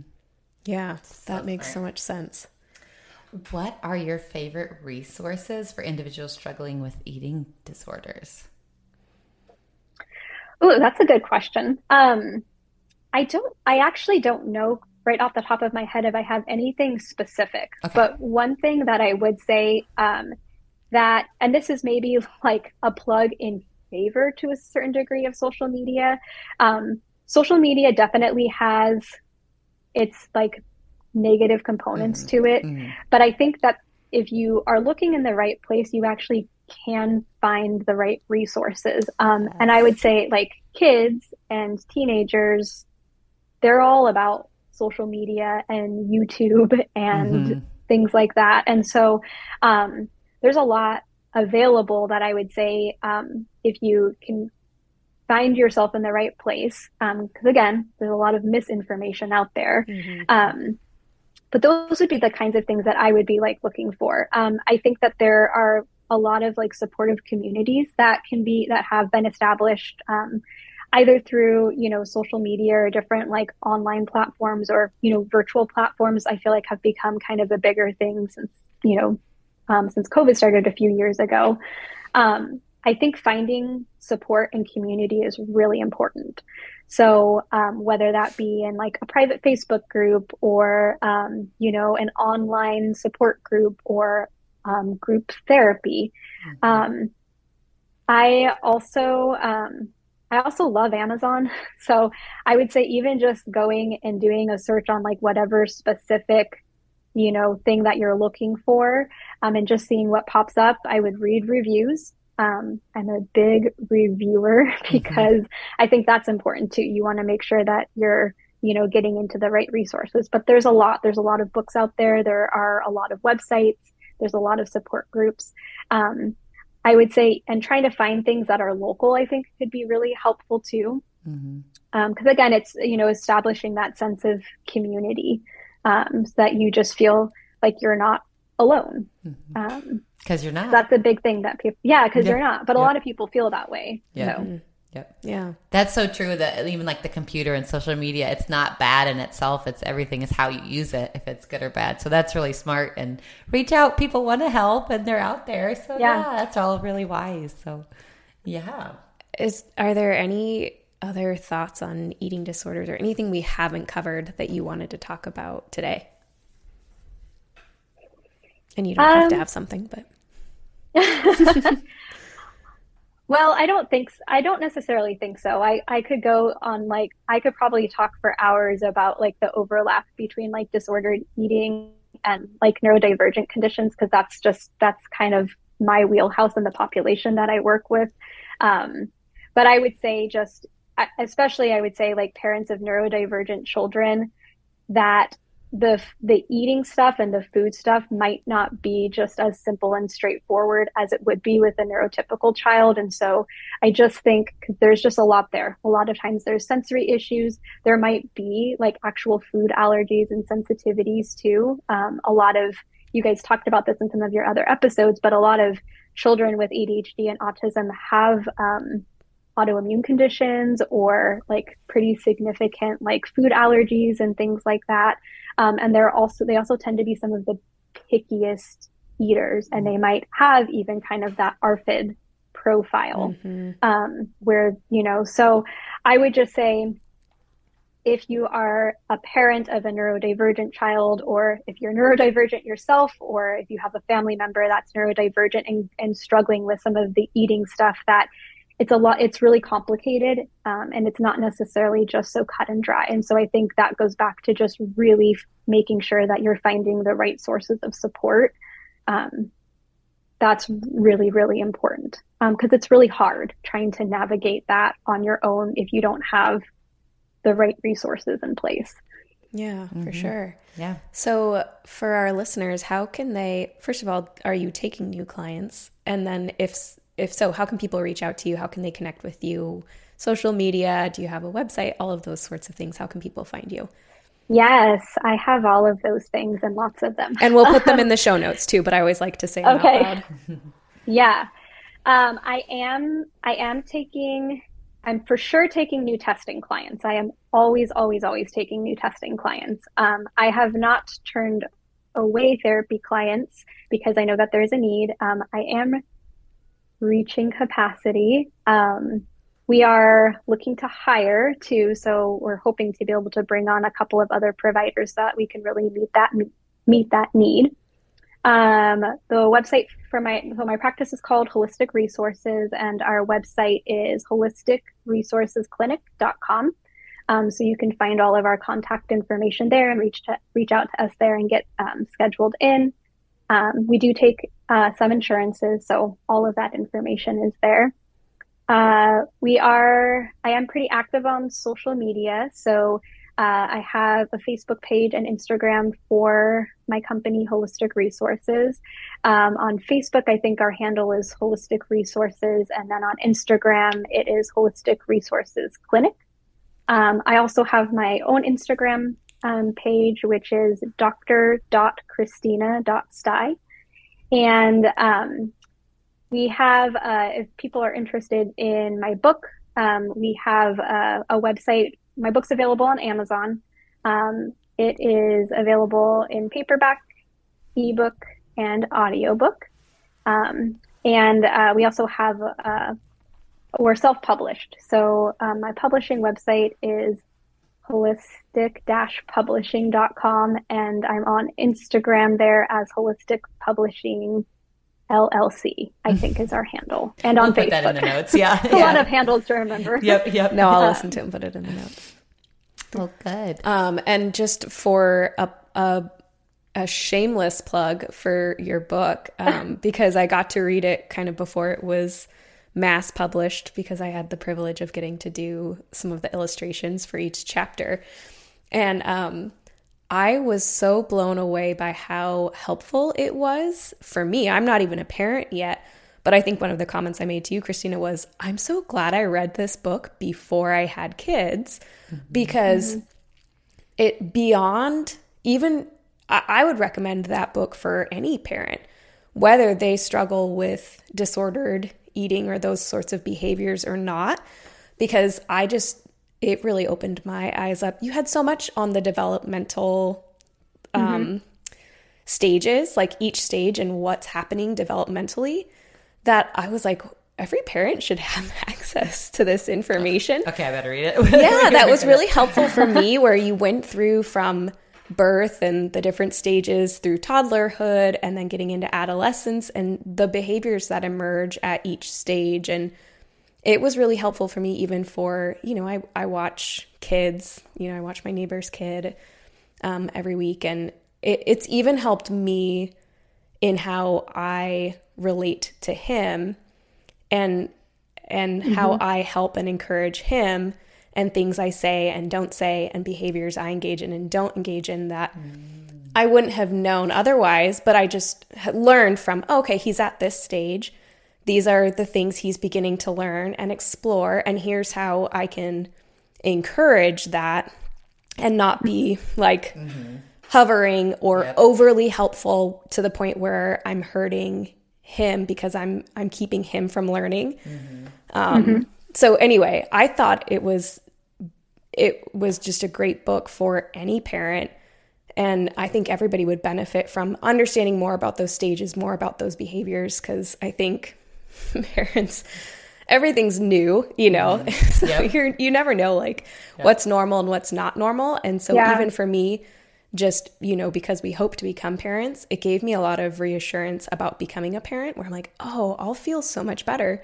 yeah that makes so much sense what are your favorite resources for individuals struggling with eating disorders? Oh, that's a good question. Um, I don't, I actually don't know right off the top of my head if I have anything specific. Okay. But one thing that I would say um, that, and this is maybe like a plug in favor to a certain degree of social media. Um, social media definitely has its like negative components mm-hmm. to it. Mm-hmm. But I think that if you are looking in the right place, you actually can find the right resources. Um, yes. And I would say, like kids and teenagers, they're all about social media and YouTube and mm-hmm. things like that. And so um, there's a lot available that I would say um, if you can find yourself in the right place, because um, again, there's a lot of misinformation out there. Mm-hmm. But those would be the kinds of things that I would be like looking for. Um, I think that there are a lot of like supportive communities that can be that have been established. Um, either through you know social media or different like online platforms or you know virtual platforms i feel like have become kind of a bigger thing since you know um, since covid started a few years ago um, i think finding support and community is really important so um, whether that be in like a private facebook group or um, you know an online support group or um, group therapy mm-hmm. Um, i also I also love Amazon. So I would say even just going and doing a search on like whatever specific, you know, thing that you're looking for, um, and just seeing what pops up, I would read reviews. Um, I'm a big reviewer because mm-hmm. I think that's important too. You want to make sure that you're, you know, getting into the right resources. But there's a lot. There's a lot of books out there. There are a lot of websites. There's a lot of support groups. Um, I would say, and trying to find things that are local, I think could be really helpful too. Because mm-hmm. um, again, it's you know establishing that sense of community um, so that you just feel like you're not alone. Because mm-hmm. um, you're not. That's a big thing that people, yeah, because you're not. But a lot of people feel that way. Yeah. So. Mm-hmm. Yep. Yeah. That's so true that even like the computer and social media, it's not bad in itself. It's everything is how you use it, if it's good or bad. So that's really smart and reach out. People want to help and they're out there. So yeah, yeah that's all really wise. So yeah. Is are there any other thoughts on eating disorders or anything we haven't covered that you wanted to talk about today? And you don't um, have to um, have something, but Well, I don't think I don't necessarily think so. I I could go on like I could probably talk for hours about like the overlap between like disordered eating and like neurodivergent conditions because that's just that's kind of my wheelhouse in the population that I work with. Um, but I would say just especially I would say like parents of neurodivergent children that the the eating stuff and the food stuff might not be just as simple and straightforward as it would be with a neurotypical child. And so i just think there's just a lot there. A lot of times there's sensory issues. There might be like actual food allergies and sensitivities too. Um, a lot of you guys talked about this in some of your other episodes but a lot of children with adhd and autism have um, autoimmune conditions or like pretty significant like food allergies and things like that um, and they're also they also tend to be some of the pickiest eaters, and they might have even kind of that ARFID profile, mm-hmm. um, where you know. So I would just say, if you are a parent of a neurodivergent child, or if you're neurodivergent yourself, or if you have a family member that's neurodivergent and, and struggling with some of the eating stuff that it's a lot it's really complicated um, and it's not necessarily just so cut and dry and so i think that goes back to just really making sure that you're finding the right sources of support um, that's really really important because um, it's really hard trying to navigate that on your own if you don't have the right resources in place yeah, for mm-hmm. sure. Yeah. So, for our listeners, how can they, first of all, are you taking new clients? And then, if if so, how can people reach out to you? How can they connect with you? Social media? Do you have a website? All of those sorts of things. How can people find you? Yes, I have all of those things and lots of them. And we'll put them in the show notes too, but I always like to say them okay. out loud. yeah. Um, I am I am taking I'm for sure taking new testing clients. I am always, always, always taking new testing clients. Um, I have not turned away therapy clients because I know that there's a need. Um, I am reaching capacity. Um, we are looking to hire too, so we're hoping to be able to bring on a couple of other providers so that we can really meet that meet that need. Um, the website for my so my practice is called Holistic Resources, and our website is holisticresourcesclinic.com. Um, so you can find all of our contact information there and reach to reach out to us there and get um, scheduled in. Um, we do take uh, some insurances, so all of that information is there. Uh, we are, I am pretty active on social media. So uh, I have a Facebook page and Instagram for my company, Holistic Resources. Um, on Facebook, I think our handle is Holistic Resources. And then on Instagram, it is Holistic Resources Clinic. Um, I also have my own Instagram um, page, which is dr.christina.stai. And um, we have, uh, if people are interested in my book, um, we have a, a, website. My book's available on Amazon. Um, it is available in paperback, ebook, and audiobook. Um, and uh, we also have, uh, we're self published. So um, my publishing website is holistic-publishing.com and I'm on Instagram there as holistic publishing LLC, I think is our handle. And on we'll Facebook. Put that in the notes. Yeah. a yeah. lot of handles to remember. Yep. Yep. No, I'll listen to and put it in the notes. Well, good. Um, and just for a, a, a shameless plug for your book, um, because I got to read it kind of before it was mass published because I had the privilege of getting to do some of the illustrations for each chapter. And um, I was so blown away by how helpful it was for me. I'm not even a parent yet, but I think one of the comments I made to you, Christina, was I'm so glad I read this book before I had kids mm-hmm. because mm-hmm. it beyond even, I, I would recommend that book for any parent, whether they struggle with disordered eating or those sorts of behaviors or not, because I just, it really opened my eyes up. You had so much on the developmental um, mm-hmm. stages, like each stage and what's happening developmentally, that I was like, every parent should have access to this information. Okay, I better read it. yeah, that was really helpful for me where you went through from birth and the different stages through toddlerhood and then getting into adolescence and the behaviors that emerge at each stage and it was really helpful for me even for you know i, I watch kids you know i watch my neighbor's kid um, every week and it, it's even helped me in how i relate to him and and mm-hmm. how i help and encourage him and things I say and don't say and behaviors I engage in and don't engage in that mm. I wouldn't have known otherwise, but I just learned from, oh, okay, he's at this stage. These are the things he's beginning to learn and explore. And here's how I can encourage that and not be like mm-hmm. hovering or yep. overly helpful to the point where I'm hurting him because I'm I'm keeping him from learning. Mm-hmm. Um, mm-hmm. So anyway, I thought it was it was just a great book for any parent. And I think everybody would benefit from understanding more about those stages, more about those behaviors, because I think parents, everything's new, you know, mm-hmm. so yep. you're, you never know like yep. what's normal and what's not normal. And so yeah. even for me, just, you know, because we hope to become parents, it gave me a lot of reassurance about becoming a parent where I'm like, oh, I'll feel so much better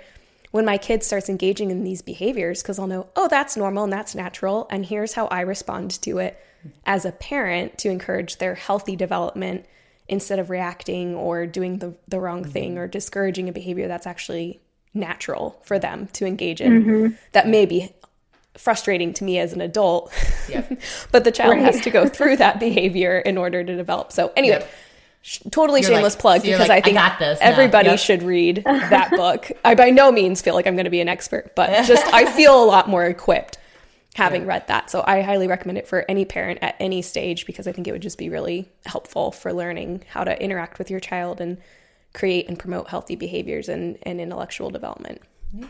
when my kid starts engaging in these behaviors because I'll know, oh, that's normal and that's natural. And here's how I respond to it as a parent to encourage their healthy development instead of reacting or doing the, the wrong mm-hmm. thing or discouraging a behavior that's actually natural for them to engage in mm-hmm. that may be frustrating to me as an adult. Yep. but the child right. has to go through that behavior in order to develop. So, anyway. Yep totally you're shameless like, plug so because like, I think I everybody yep. should read that book. I by no means feel like I'm going to be an expert, but just I feel a lot more equipped having yeah. read that. So I highly recommend it for any parent at any stage because I think it would just be really helpful for learning how to interact with your child and create and promote healthy behaviors and, and intellectual development. Yeah.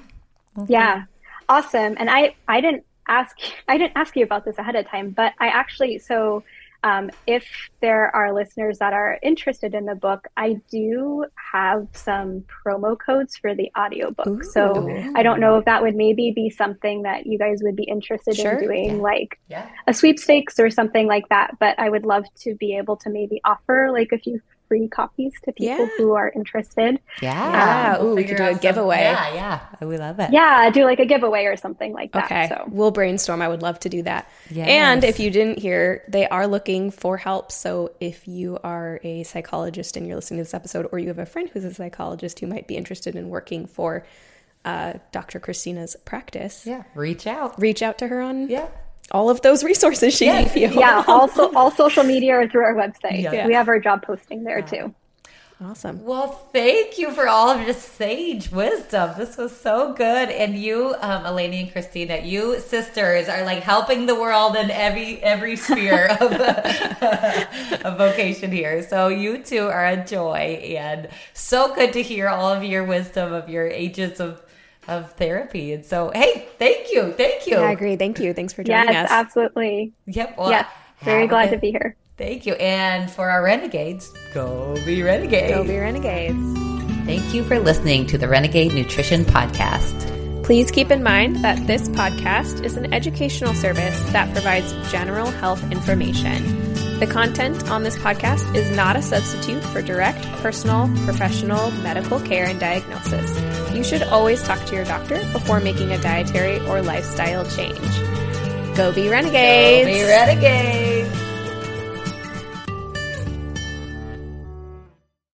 Okay. yeah. Awesome. And I I didn't ask I didn't ask you about this ahead of time, but I actually so um, if there are listeners that are interested in the book, I do have some promo codes for the audiobook. Ooh. So I don't know if that would maybe be something that you guys would be interested sure. in doing, yeah. like yeah. a sweepstakes or something like that. But I would love to be able to maybe offer like a few free copies to people yeah. who are interested. Yeah. Um, Ooh, we could do a giveaway. Yeah, yeah. We love it. Yeah, do like a giveaway or something like that. Okay. So we'll brainstorm. I would love to do that. Yes. And if you didn't hear, they are looking for help. So if you are a psychologist and you're listening to this episode, or you have a friend who's a psychologist who might be interested in working for uh, Dr. Christina's practice, yeah, reach out. Reach out to her on yeah all of those resources she yes. gave you. Yeah, also all social media or through our website. Yeah. We have our job posting there yeah. too. Awesome. Well, thank you for all of your sage wisdom. This was so good. And you, um, Elanie and Christina, you sisters are like helping the world in every every sphere of, of vocation here. So you two are a joy, and so good to hear all of your wisdom of your ages of of therapy. And so, hey, thank you, thank you. Yeah, I agree. Thank you. Thanks for joining yes, us. absolutely. Yep. Well, yes, very glad good- to be here. Thank you. And for our renegades, go be renegades. Go be renegades. Thank you for listening to the Renegade Nutrition Podcast. Please keep in mind that this podcast is an educational service that provides general health information. The content on this podcast is not a substitute for direct, personal, professional medical care and diagnosis. You should always talk to your doctor before making a dietary or lifestyle change. Go be renegades! Go be renegades.